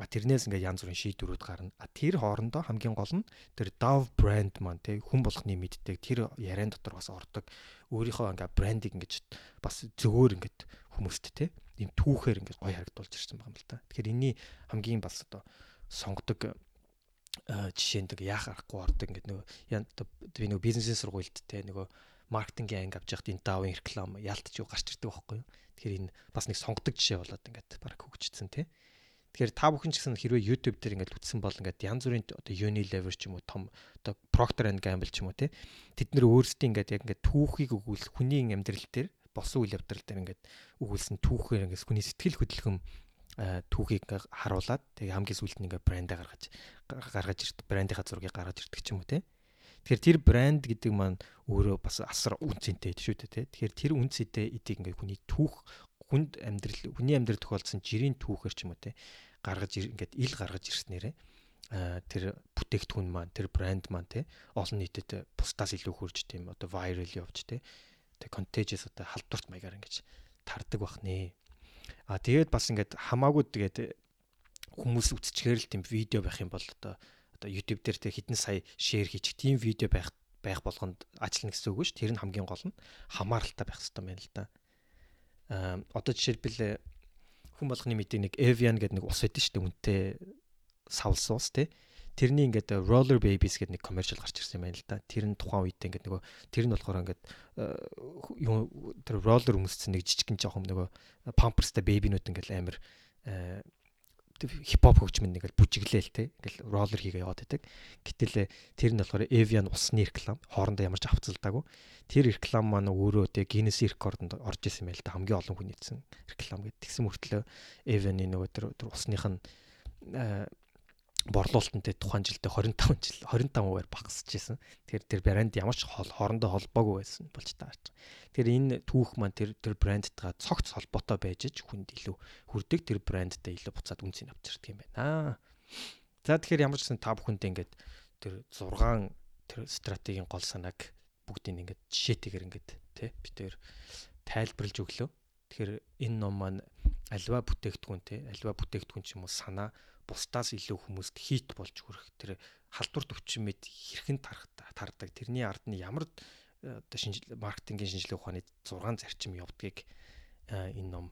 тэрнээс ингээ янз бүрийн шийдвэрүүд гарна. А тэр хоорондоо хамгийн гол нь тэр Dove брэнд маань тий хүн болгоны мэддэг тэр яриан дотор бас ордог. Өөрийнхөө ингээ брендийг ингээ бас зөвөр ингээ хүмүүст тий ийм түүхээр ингээ гоё харагдуулж ирсэн байгаа юм л та. Тэгэхээр энэний хамгийн бас одоо сонгодог жишээнд яах аргагүй ордог ингээ нөгөө би нөгөө бизнесийн сургуульд тий нөгөө маркетингийн анги авч яхад энэ Dove реклам ялтч юу гарч ирдэг байхгүй юу. Тэгэхээр энэ бас нэг сонгодог жишээ болоод ингээд баг хөгжчихсэн тий. Тэгэхээр та бүхэн ч гэсэн хэрвээ YouTube дээр ингээд үтсэн бол ингээд янз бүрийн одоо Unilever ч юм уу том одоо Procter and Gamble ч юм уу те тэд нэр өөрсдийн ингээд яг ингээд түүхийг өгүүлэх хүний амьдрал дээр босон үйл явдал дээр ингээд өгүүлсэн түүхээр ингээд хүний сэтгэл хөдлөм түүхийг харуулад тэгээ хамгийн сүүлд нь ингээд брэндээ гаргаж гаргаж ирд брэндийнхаа зургийг гаргаж ирдэг ч юм уу те Тэгэхээр тэр брэнд гэдэг маань өөрөө бас асар үнцэнтэй шүү дээ те. Тэгэхээр тэр үнцэтэй эдийг ингээд хүний түүх хүнд амьдрал хүний амьдрал тохиолдсон жирийн түүхээр ч юм уу те гаргаж ингээд ил гаргаж ирснээрээ тэр бүтээгдэхүүн маань тэр брэнд маань те олон нийтэд бусдаас илүү хурж тийм одоо viral явж те тэг contagious одоо халдварт маягаар ингэж тардаг бах нэ. А тэгээд бас ингээд хамаагүй тэгээд хүмүүс үзчихээр л тийм видео байх юм бол одоо одоо YouTube дээр тэг хэдэн сая шеэр хийчих тийм видео байх байх болгонд ажиллана гэсэн үг шүү. Тэр нь хамгийн гол нь хамааралтай байх хэрэгтэй байна л да. Аа одоо жишээлбэл хүн болгоны мэдээ нэг Evian гэдэг нэг ус шүү дээ үнэтэй савлс ус тий. Тэрний ингээд roller babies гэдэг нэг commercial гарч ирсэн юм байна л да. Тэр нь тухайн үед ингээд нөгөө тэр нь болохоор ингээд юу тэр roller өмссөн нэг жижигэн жоохон нөгөө pampersтай baby-нууд ингээд амар хипхоп хөгжмөн нэг л бүжиглээл те ингээл роллер хийгээ яваад байдаг. Гэтэл тэр нь болохоор Evian усны реклам хоорондоо ямар ч авцалдаагүй. Тэр реклам маань өөрөө те Guinness рекордонд орж исэн байл та хамгийн олон хүн нийцсэн реклам гэдэг. Тэгсэн мөртлөө Evian-ийн нөгөө тэр усных нь борлуулалтанд тухайн жилдээ 25 жил 25%-аар багасч ирсэн. Тэгэхээр тэр брэнд ямар ч хоорондоо холбоогүй байсан болж таарч. Тэгэхээр энэ түүх маань тэр тэр брэндтэйгээ цогц холбоотой байж ч хүнд илүү хүрдэг тэр брэндтэй илүү буцаад үнцийг авчирдаг юм байна. За тэгэхээр ямар ч гэсэн та бүхэндээ ингээд тэр 6 тэр стратегийн гол санааг бүгдийг ингээд жишээтэйгээр ингээд тий бид тэр тайлбарлаж өглөө. Тэгэхээр энэ ном маань альва бүтээгдэхүүн тий альва бүтээгдэхүүн ч юм уу санаа бусдаас илүү хүмүүст хийт болж хүрэх тэр халдвар төвчин мэд хэрхэн тардаг тэрний ард нь ямар э, одоо шинжил маркетингийн шинжилгээ ухааны 6 зарчим явдгийг э, энэ ном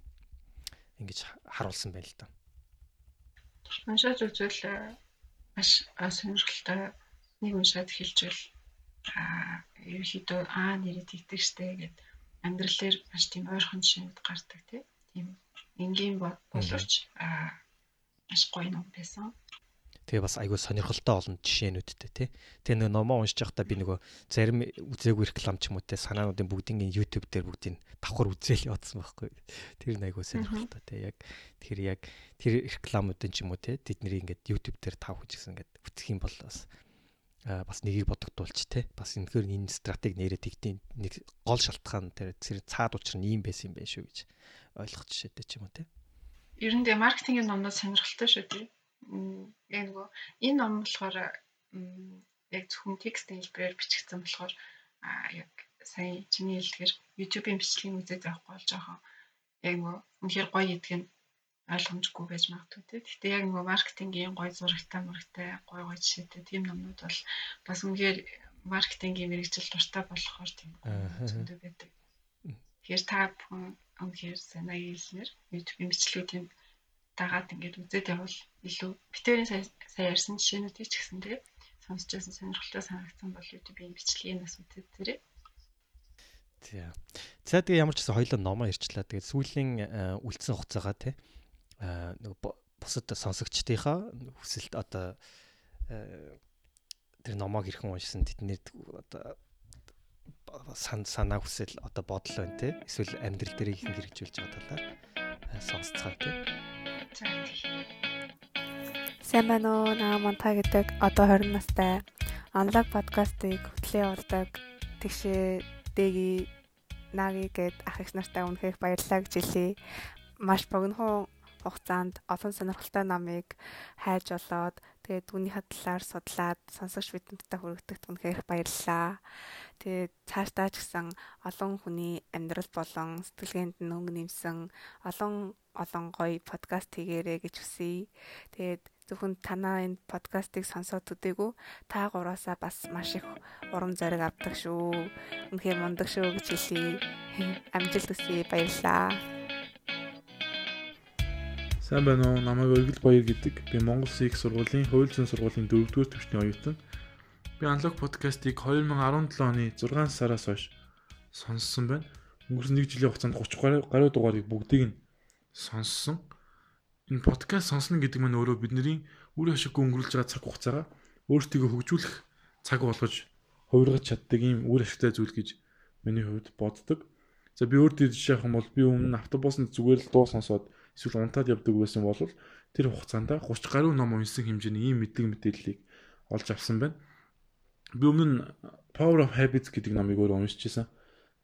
ингэж харуулсан байна л да.
Уншаад үзвэл э, маш сонирхолтой нэг уншаад хэлжвэл аа ерөөхдөө аа нэрэд тэгдэг штэ гэд амьдралээр маш тийм ойрхон жишээнд гардаг тийм энгийн боловч аа маш гоё ном байсан.
Тэгээ бас айгүй сонирхолтой олон жишээнүүдтэй тий. Тэгээ нэг номоо уншиж байхдаа би нөгөө зарим үзээгүй реклам ч юм уу те санаануудын бүгдийн YouTube дээр бүгдийг давхар үзээл явуулсан байхгүй. Тэр нь айгүй сонирхолтой тий. Яг тэр яг тэр рекламуудын ч юм уу те тэдний ингээд YouTube дээр тавх гэсэн ингээд үтсэх юм бол бас бас нэгийг бодогдуулж те бас энэхээр энэ стратеги нэрээ тэгтийн нэг гол шалтгаан тэр цаад учир нь ийм байсан юм байна шүү гэж ойлгох жишээтэй ч юм уу те
ер нь тэгээ маркетингийн номнууд сонирхолтой шүү дээ. Яг нөгөө энэ ном болохоор яг зөвхөн текстийн хэлбэрээр бичигдсэн болохоор яг сая чиний хэлдгээр YouTube-ийн бичлэгийн үзээд авахгүй болж байгаа. Яг нөгөө үнэхээр гоё идэх нь ойлгомжгүй байж магадгүй тий. Гэхдээ яг нөгөө маркетингийн гоё зурагтай мөрөгтэй гоё гоё жишээтэй тийм номнууд бол бас үнэхээр маркетингийн мэрэгжил дуртай болохоор тийм зөндөө байдаг. Тэгэхээр та бүхэн үнэхээр санааг хэлснээр бичлэгүүдийн дагаад ингээд үзээд явбал илүү битэрийн сая ярьсан жишээнүүдийг ч гэсэн тэгээ сонсч байсан сонирхолтой санагдсан бол YouTube-ийн бичлэгийг бас үзээд тэрэ.
Тийм. За тэгээ ямар ч гэсэн хоёлоо номоо ирчлээ. Тэгээд сүүлийн э, үлдсэн хугацаагаа тий нэг бусад сонсогчдынхаа хүсэлт одоо э, тэр номоог хэрхэн уншсан тэдний одоо санаа хүсэл одоо бодол байна те эсвэл амьдрал дээр их хэрэгжүүлж байгаа талаар э, сонсцгоо те.
Сайн байна уу? Наа Монта гэдэг одоо 20 настай онлог подкастыг хөтлөө явуулдаг тэгшээ дэги наги гэд ах их нартай үнхээр баярлалаа гэж хэлье. Маш богинохон хугацаанд олон сонирхолтой номыг хайж олоод тэгээд түүнийхээ талаар судлаад сонсогч бидэнтэй хүргэдэг үнхээр баярлалаа. Тэгээд цаашдаа ч гэсэн олон хүний амьдрал болон сэтгэлгээнд нь өнгө нэмсэн олон олон гоё подкаст хийгээрэй гэж хүсье. Тэгээд зөвхөн танаа энэ подкастыг сонсоод төдийгүй та гураасаа бас маш их урам зориг авдаг шүү. Үнэхээр мундаг шүү гэж хэлье. Амжилт хүсье. Баярлалаа.
Сайн байна уу? Намайг Өргөл Баяр гэдэг. Би Монгол СИК сургуулийн Хууль зүйн сургуулийн 4-р төвчний оюутан. Би Unlock podcast-ыг 2017 оны 6 сараас хойш сонссон байна. Өнгөрсөн 1 жилийн хугацаанд 30 гаруй дугаарыг бүгдийг нь сонссон. Энэ подкаст сонсно гэдэг нь өөрөө бидний үр ашиггүй өнгөрүүлж байгаа цаг хугацаагаа өөртөө хөгжүүлэх цаг болгож хувиргаж чаддаг ийм үр ашигтай зүйл гэж миний хувьд боддог. За би өөртөө жишээ авах юм бол би өмнө автобусанд зүгээр л дуу сонсоод эсвэл унтаад явдаг байсан бол тэр хугацаанд 30 гаруй ном уншсан хэмжээний ийм мэдлэг мэдээллийг олж авсан байна би өмнө Power of Habits гэдэг номыг өөр уншиж байсан.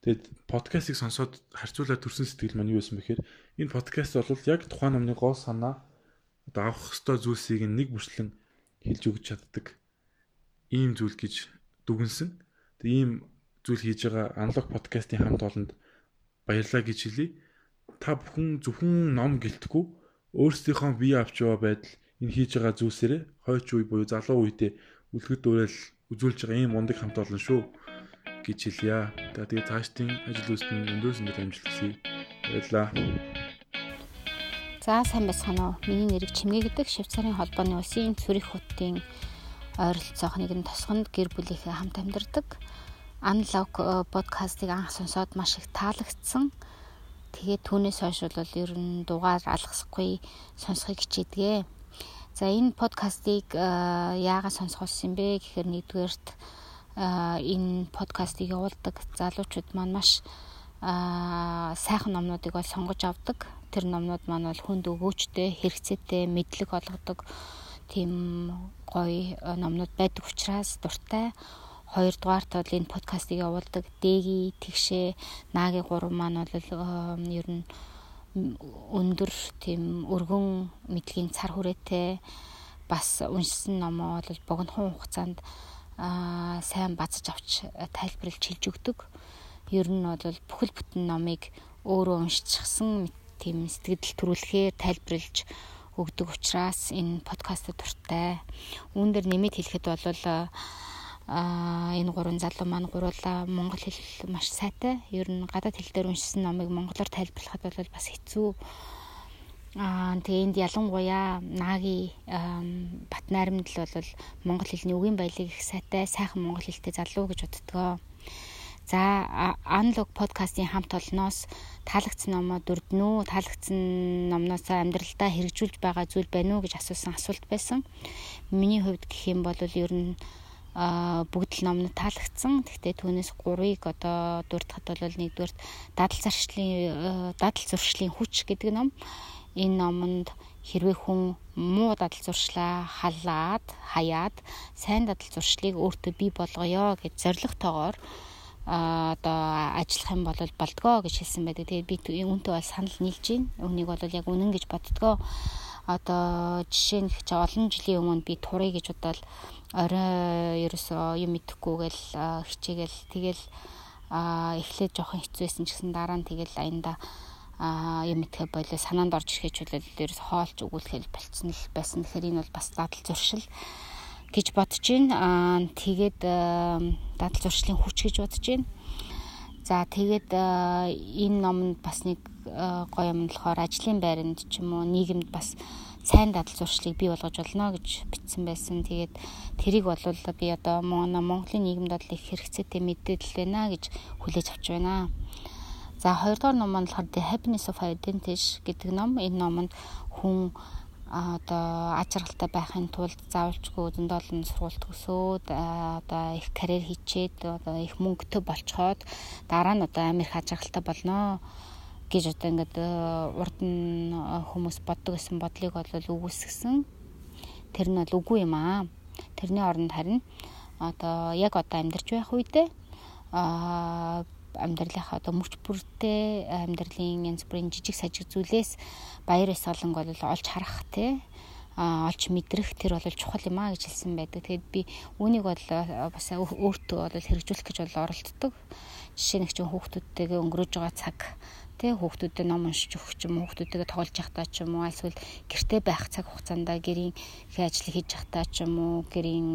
Тэгээд подкастыг сонсоод харьцуулаад төрсэн сэтгэл маань юу байсан бэхээр энэ подкаст бол яг тухайн номны гол санаа одоо авах хэвээр зүйлсийг нэг бүрчлэн хэлж өгч чаддаг ийм зүйл гэж дүгнсэн. Тэгээд ийм зүйл хийж байгаа Unlock подкастын хамт олонд баярлалаа гэж хэлье. Та бүхэн зөвхөн ном гэлтгүү өөрсдийнхөө бие авч яваа байдал энэ хийж байгаа зүйлсээрээ хойч үе буюу залуу үедээ үлгэр дуурайл үзүүлж байгаа ийм мундаг хамт олон шүү гэж хэлье. За тэгээ цаашдын ажил үйлсэнд өндөр амжилт хүсье. Баярлалаа.
За сайн байцгаана уу. Миний нэрийг Чимгээ гэдэг Швейцарын холбооны улсын Цүрих хотын ойролцоох нэгэн тосгонд гэр бүлийнхээ хамт амьдардаг. Unlock э, подкастыг анх сонсоод маш их таалагдсан. Тэгээд түүнээс хойш бол ер нь дугаар алгасахгүй сонсхийг хичээдгээ. За энэ подкастыг яагаад сонсох болсон бэ гэхээр нэгдүгээрт энэ подкастыг явуулдаг залуучууд маань маш сайхан номнуудыг бол сонгож авдаг. Тэр номнууд маань бол хүнд өгөөчтэй, хэрэгцээтэй, мэдлэг олгодог тийм гоё номнууд байдаг учраас дуртай. Хоёрдугаарт бол энэ подкастыг явуулдаг Дэги, Тэгшээ, Наги гурав маань бол ер нь өндөр тийм өргөн мэдлэгийн цар хүрээтэй бас уншсан номоо бол богинохон хугацаанд аа сайн базж авч тайлбарлаж хэлж өгдөг. Ер нь бол бүхэл бүтэн номыг өөрөө уншчихсан тийм сэтгэл төрүүлэхээр тайлбарлаж өгдөг учраас энэ подкаст дуртай. Үүн дээр нэмэт хэлэхэд бол а энэ гурван залуу маань гуруула монгол хэл маш сайтай. Ер нь гадаад хэл дээр уншсан номыг монголоор тайлбарлахад бол бас хэцүү Аа тэгээ энд ялангуяа Наги бат найрамд л бол монгол хэлний үгийн баялаг их сайтай сайхан монгол хэлтэй залуу гэж боддгоо. За аналог подкастын хамт олноос таалагдсан номоо дурднүү, таалагдсан номноос амьдралдаа хэрэгжүүлж байгаа зүйл байна уу гэж асуусан асуулт байсан. Миний хувьд гэх юм бол ер нь а бүгд л номнод таалагдсан. Гэхдээ түүнээс 3-ыг одоо дурдахад бол нэгдүгээр дадал заршлын дадал зуршлын хүч гэдэг ном энэ номонд хэрвээ хүн муу дадал зуршлаа халаад хаяад сайн дадал зуршлыг өөртөө бий болгоё гэж зоригтойгоор одоо ажиллах юм бол болдгоо гэж хэлсэн байдаг. Тэгээд би үүнтэй бол санал нийлж байна. Үнийг бол яг үнэн гэж боддгоо. Одоо жишээ нь ч олон жилийн өмнө би турыг гэж бодоод орой ерөөсөө юм идэхгүйгээл хичээгээл тэгэл эхлээд жоохон хэцүүсэн ч гэсэн дараа нь тэгэл аянда юм итгэе болоо санаанд орж ирэхэж бол дээрс хоолж өгүүлэхэл болцсон л байсан. Тэгэхээр энэ бол бас дадал зуршил гэж бодож байна. Тэгээд дадал зуршлын хүч гэж бодож байна. За тэгээд энэ номонд бас нэг гоё юм болохоор ажлын байранд ч юм уу нийгэмд бас сайн дадал зуршлыг бий болгож болно гэж бичсэн байсан. Тэгээд тэрийг бол би одоо Монголын нийгэмд бол их хэрэгцээтэй мэдээлэл байна гэж хүлээж авч байна. За хоёрдугаар ном маань болохоор The Happiness of Identity гэдэг ном. Энэ номонд хүн одоо аж аргалтай байхын тулд заавалчгүй зөндөө олон сургууль төгсөөд одоо их карьер хийчээд одоо их мөнгөтэй болцоход дараа нь одоо Америк аж аргалтай болно гэж одоо ингээд урд нь хүмүүс боддог гэсэн бодлыг бол үгүйсгсэн. Тэр нь бол үгүй юм аа. Тэрний оронд харин одоо яг одоо амьдарч байх үедээ аа амьдралынхаа одоо мөч бүртээ амьдралын янз бүрийн жижиг сажиг зүйлээс баяр ёслонг бол олж харах те олж мэдрэх тэр бол чухал юм а гэж хэлсэн байдаг. Тэгээд би үүнийг бол бас өөртөө бол хэрэгжүүлэх гэж бол оролддог. Жишээ нь чинь хүүхдүүдтэйгээ өнгөрөөж байгаа цаг тий хүүхдүүдэд ном уншиж өгөх ч юм уу хүүхдүүдтэйгээ тоглож явахдаа ч юм уу эсвэл гэртээ байх цаг хугацаанд гэрийн ажил хийж явахдаа ч юм уу гэрийн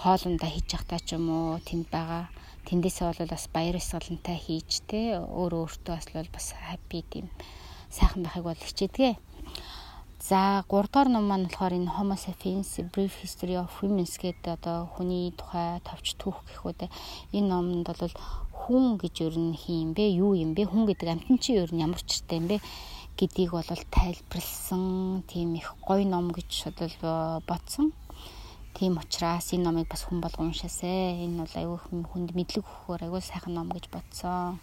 хоолундаа хийж явахдаа ч юм уу тэнд байгаа тэндээсээ бол бас баяр ёслолонтой хийж те өөр өөртөө бас бол бас хаппи тийм сайхан байхыг бол хичээдгээ. За 3 дугаар ном маань болохоор энэ Homo sapiens Brief History of Humans гэдэг одоо хүний тухай товч түүх гэх үү. Энэ номонд бол хүн гэж ер нь хин бэ? Юу юм бэ? Хүн гэдэг амтан чи ер нь ямар учиртай юм бэ? гэдгийг бол тайлбарлсан тийм их гоё ном гэж бодол бодсон. Тийм учраас энэ номыг бас хүн болго уншаасай. Энэ бол аюу хүнд мэдлэг өгөхөөр аюу сайхан ном гэж бодсон.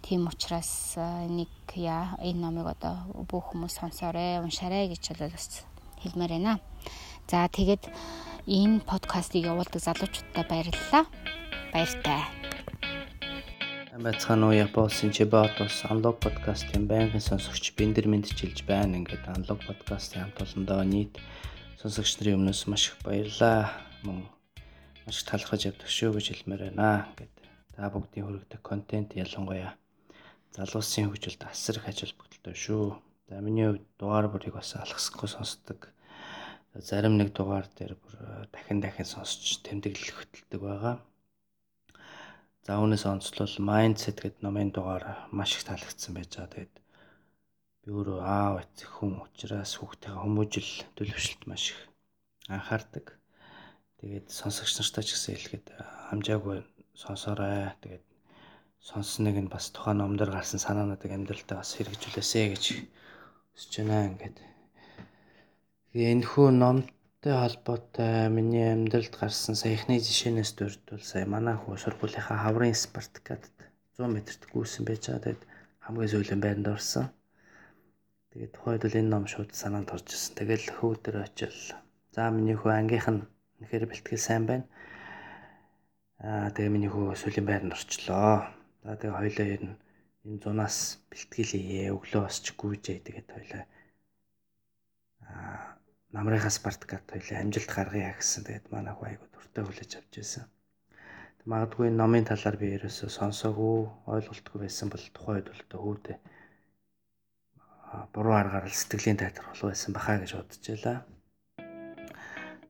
Тийм учраас нэг яа энэ номыг одоо бүх хүмүүс сонсоорой, уншаарай гэж бол бас хэлмээр байна. За тэгээд энэ подкастыг явуулдаг залуучуудтай баярлалаа. Баяртай.
Байцгаана уу Япосын Чибаатос Unlock подкастын байнгын сонсогч Бэндэр мэдчилж байна. Ингээд Unlock подкастын хамт олондоо нийт сонсогч нарын өмнөөс маш их баярлаа. Мөн маш их талархаж явдаг шүү гэж хэлмээр байна. Ингээд та бүгдийн хүргэдэг контент ялангуяа залуусын хөгжилд асар их ажил бүгдэлтэй шүү. За миний хувьд дугаар бүрийг бас алгасахгүй сонсдог. Зарим нэг дугаар дээр бүр дахин дахин сонсч тэмдэглэл хөтэлдэг байгаа. За үүнээс онцлол mindset гэдэг номын дугаар маш их таалагдсан байж байгаа. Тэгээд би өөрөө аав эцэг хүн учраас хүүхдийн хүмүүжил төлөвшөлт маш их анхаардаг. Тэгээд сонсогч нартай ч гэсэн хэлэхэд хамжаагүй сонсоорой. Тэгээд сонсныг нь бас тухайн номдор гарсан санаануудыг амьдралтаа бас хэрэгжүүлээсэй гэж хүсэж байна ингээд. Тэгээ энэ хүү номтой холбоотой миний амьдралд гарсан саяхны жишээнээс дурдвал сая манай хүү сургуулийнхаа хаврын спартакад 100 метрт гүйсэн байж байгаа. Тэгээд хамгийн сүүлийн байранд орсон. Тэгээд тухайд бол энэ ном шууд санаанд орж ирсэн. Тэгэл хөвдөр очил. За миний хүү ангийнх нь үнэхээр бэлтгэл сайн байна. Аа тэгээ миний хүү сүлийн байранд орчлоо. За тэгээ хоёлаа ер нь энэ зунаас бэлтгэл хийе. Өглөө босч гүйжээ тэгээд хоёлаа аа намрынхаа Спартакад хоёлаа амжилт гаргая гэсэн. Тэгээд манай хүү айгу дуртай хүлээж авч байсан. Магадгүй номын талаар би ерөөсөө сонсоогүй, ойлголтгүй байсан бол тухайн үед бол төвдөө буруу аргаар сэтгэлийн тайтар болов байсан бахаа гэж бодож байлаа.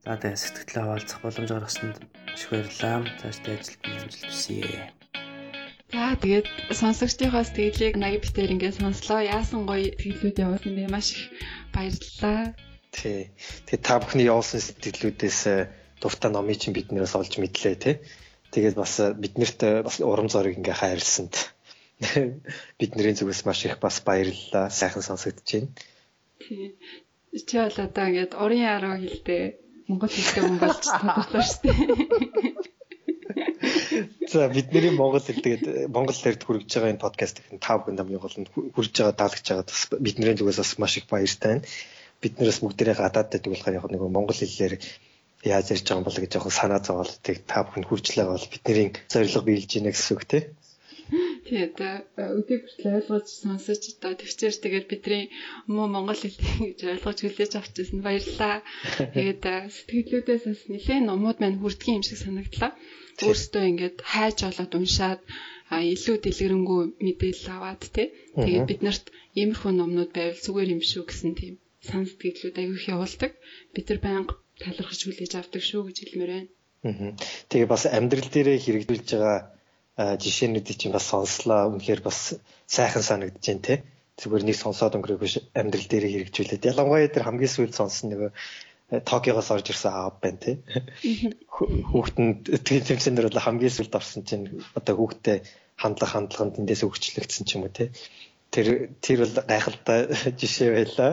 За тэгээ сэтгэлээ хаваалцах боломж гаргасанд их баярлалаа. Цаашдаа ажилд амжилт хүсье.
За тэгээд сонсогчдийнхоос тэгэлийг наг битээр ингээд сонслоо. Яасан гоё тэгэлүүд явуулсан бэ? Маш их баярлалаа.
Тий. Тэгээ та бүхний явуулсан сэтгэлүүдээс э, дуртай номыг чинь биднээс олж мэдлээ тий. Тэгээд бас э, биднэрт э, бас урам зориг ингээ хайрлсанд бидний зүгээс маш их бас баярлалаа. Сайхан сонсогдож байна.
Тий. Чи бол одоо ингээд урын яруу хэлдэ Монгол хэлтэй хүн болж тодоглоо шүү дээ.
За бидний Монгол хэл тэгээд Монгол хэлд хүргэж байгаа энэ подкаст их та бүхэн намын голонд хүрж байгаа даалгаж байгаа бас бидний зүгээс бас маш их баяртай байна. Биднээс бүгдээрээ гадаад байдаг болохоор яг нэг Монгол хэлээр яаж ярьж байгаа юм бол гэж яг санаа зовоол тэг та бүхэн хүрчлээ бол бидний зорилго биелж гинэ гэсэн үг тийм.
Тий одоо өдөө хүртэл ойлгож сонсож одоо төвчээр тэгээд бидний муу монгол хэлийг гэж ойлгож хүлээж авчихсан баярлалаа. Тэгээд сэтгэлдүүдээс бас нэлээд номууд маань хүрдгийн юм шиг санагдлаа. Өөрөөсөө ингээд хайж олоод уншаад илүү дэлгэрэнгүй мэдээлэл аваад тий. Тэгээд бид нарт иймэрхүү номнууд байвал зүгээр юм шүү гэсэн тийм сан сэтгэлүүд аягүй их явуулдаг. Бид нар байнга талархаж хүлээж авдаг шүү гэж хэлмээр байна.
Аа. Тэгээ бас амьдрал дээрээ хэрэгжүүлж байгаа жишээнүүдийг чинь бас сонслоо. Үнэхээр бас сайхан санагдаж байна те. Зүгээр нэг сонсоод өнгөрөөг биш амьдрал дээр хэрэгжүүлээд. Ялангуяа тэр хамгийн сүүлд сонсон нөгөө Токиогоос орж ирсэн аав байна те. Хүүхдэнд тэмцэнээр бол хамгийн сүүлд орсон чинь одоо хүүхдэд хандлага хандлаганд эндээс өгчлөгдсөн ч юм уу те. Тэр тэр бол гайхалтай жишээ байлаа.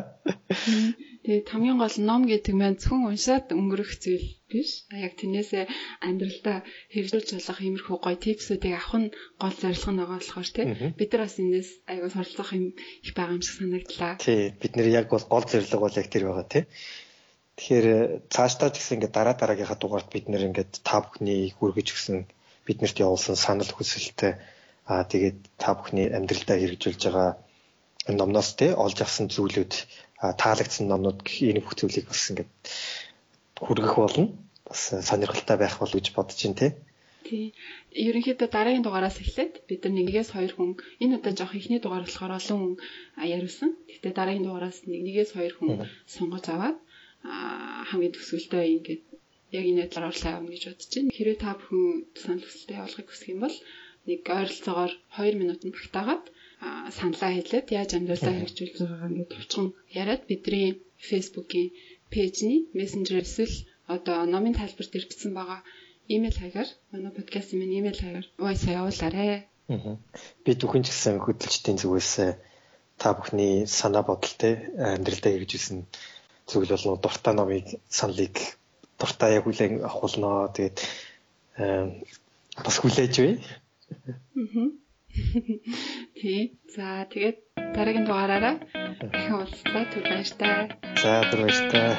Тэгээд хамгийн гол ном гэдэг маань зөвхөн уншаад өнгөрөх зүйл биш. А яг тэрнээсээ амьдралдаа хэрэгжүүлж болох иймэрхүү гоё типсүүдийг авах нь гол зорилго байгаа болохоор тий. Бид нар бас энэс аягүй суралцах юм их байгаа юм шиг санагдлаа.
Тий. Бид нэр яг бол гол зорилго бол яг тэр байгаа тий. Тэгэхээр цаашдаа ч гэсэн ингээд дараа дараагийнхаа дугаарт бид нэр ингээд та бүхний хүргэж өгсөн биднэрт явуулсан санал хүсэлтэй аа тэгээд та бүхний амьдралдаа хэрэгжүүлж байгаа номноос тий олж авсан зүйлүүд таалагдсан номнууд гэх энэ бүх зүйлийг бас ингээд хүргэх болно. Бас сонирхолтой байх болов гэж бодож байна тий.
Тий. Ерөнхийдөө дараагийн дугаараас эхлээд бид нар нэгээс хоёр хүн энэ удаа жоох ихний дугаар болохоор олон хүн яриулсан. Гэхдээ дараагийн дугаараас нэг нэгээс хоёр хүн сонгож аваад хамгийн төсвөлтөө ингээд яг энэ талаар орлоо авна гэж бодож байна. Хэрвээ та бүхэн санал хүсэлтэд явуулахыг хүсэх юм бол нэг ойролцоогоор 2 минутанд багтаагаад саналаа хэлээд яаж амьдралдаа хэрэгжүүлж байгаагаа ингээд товчхон яриад бидний Facebook-ийн пэйжний мессенжер эсвэл одоо номын тайлбар дээр бичсэн байгаа имэйл хаягаар манай подкастын минь имэйл хаягаар voice явуулаарэ.
Би бүхэн ч гэсэн хөдөлгчдийн зүгээс та бүхний санаа бодол те амьдралдаа хэрэгжүүлсэн зүйл болон дуртай номыг саналыг дуртай яг хүлээн авахулнаа тэгээд бас хүлээж бай.
Тий. За тэгээд дараагийн дугаараараа дахин уулзлаа. Түр баяртай.
За түр баяртай.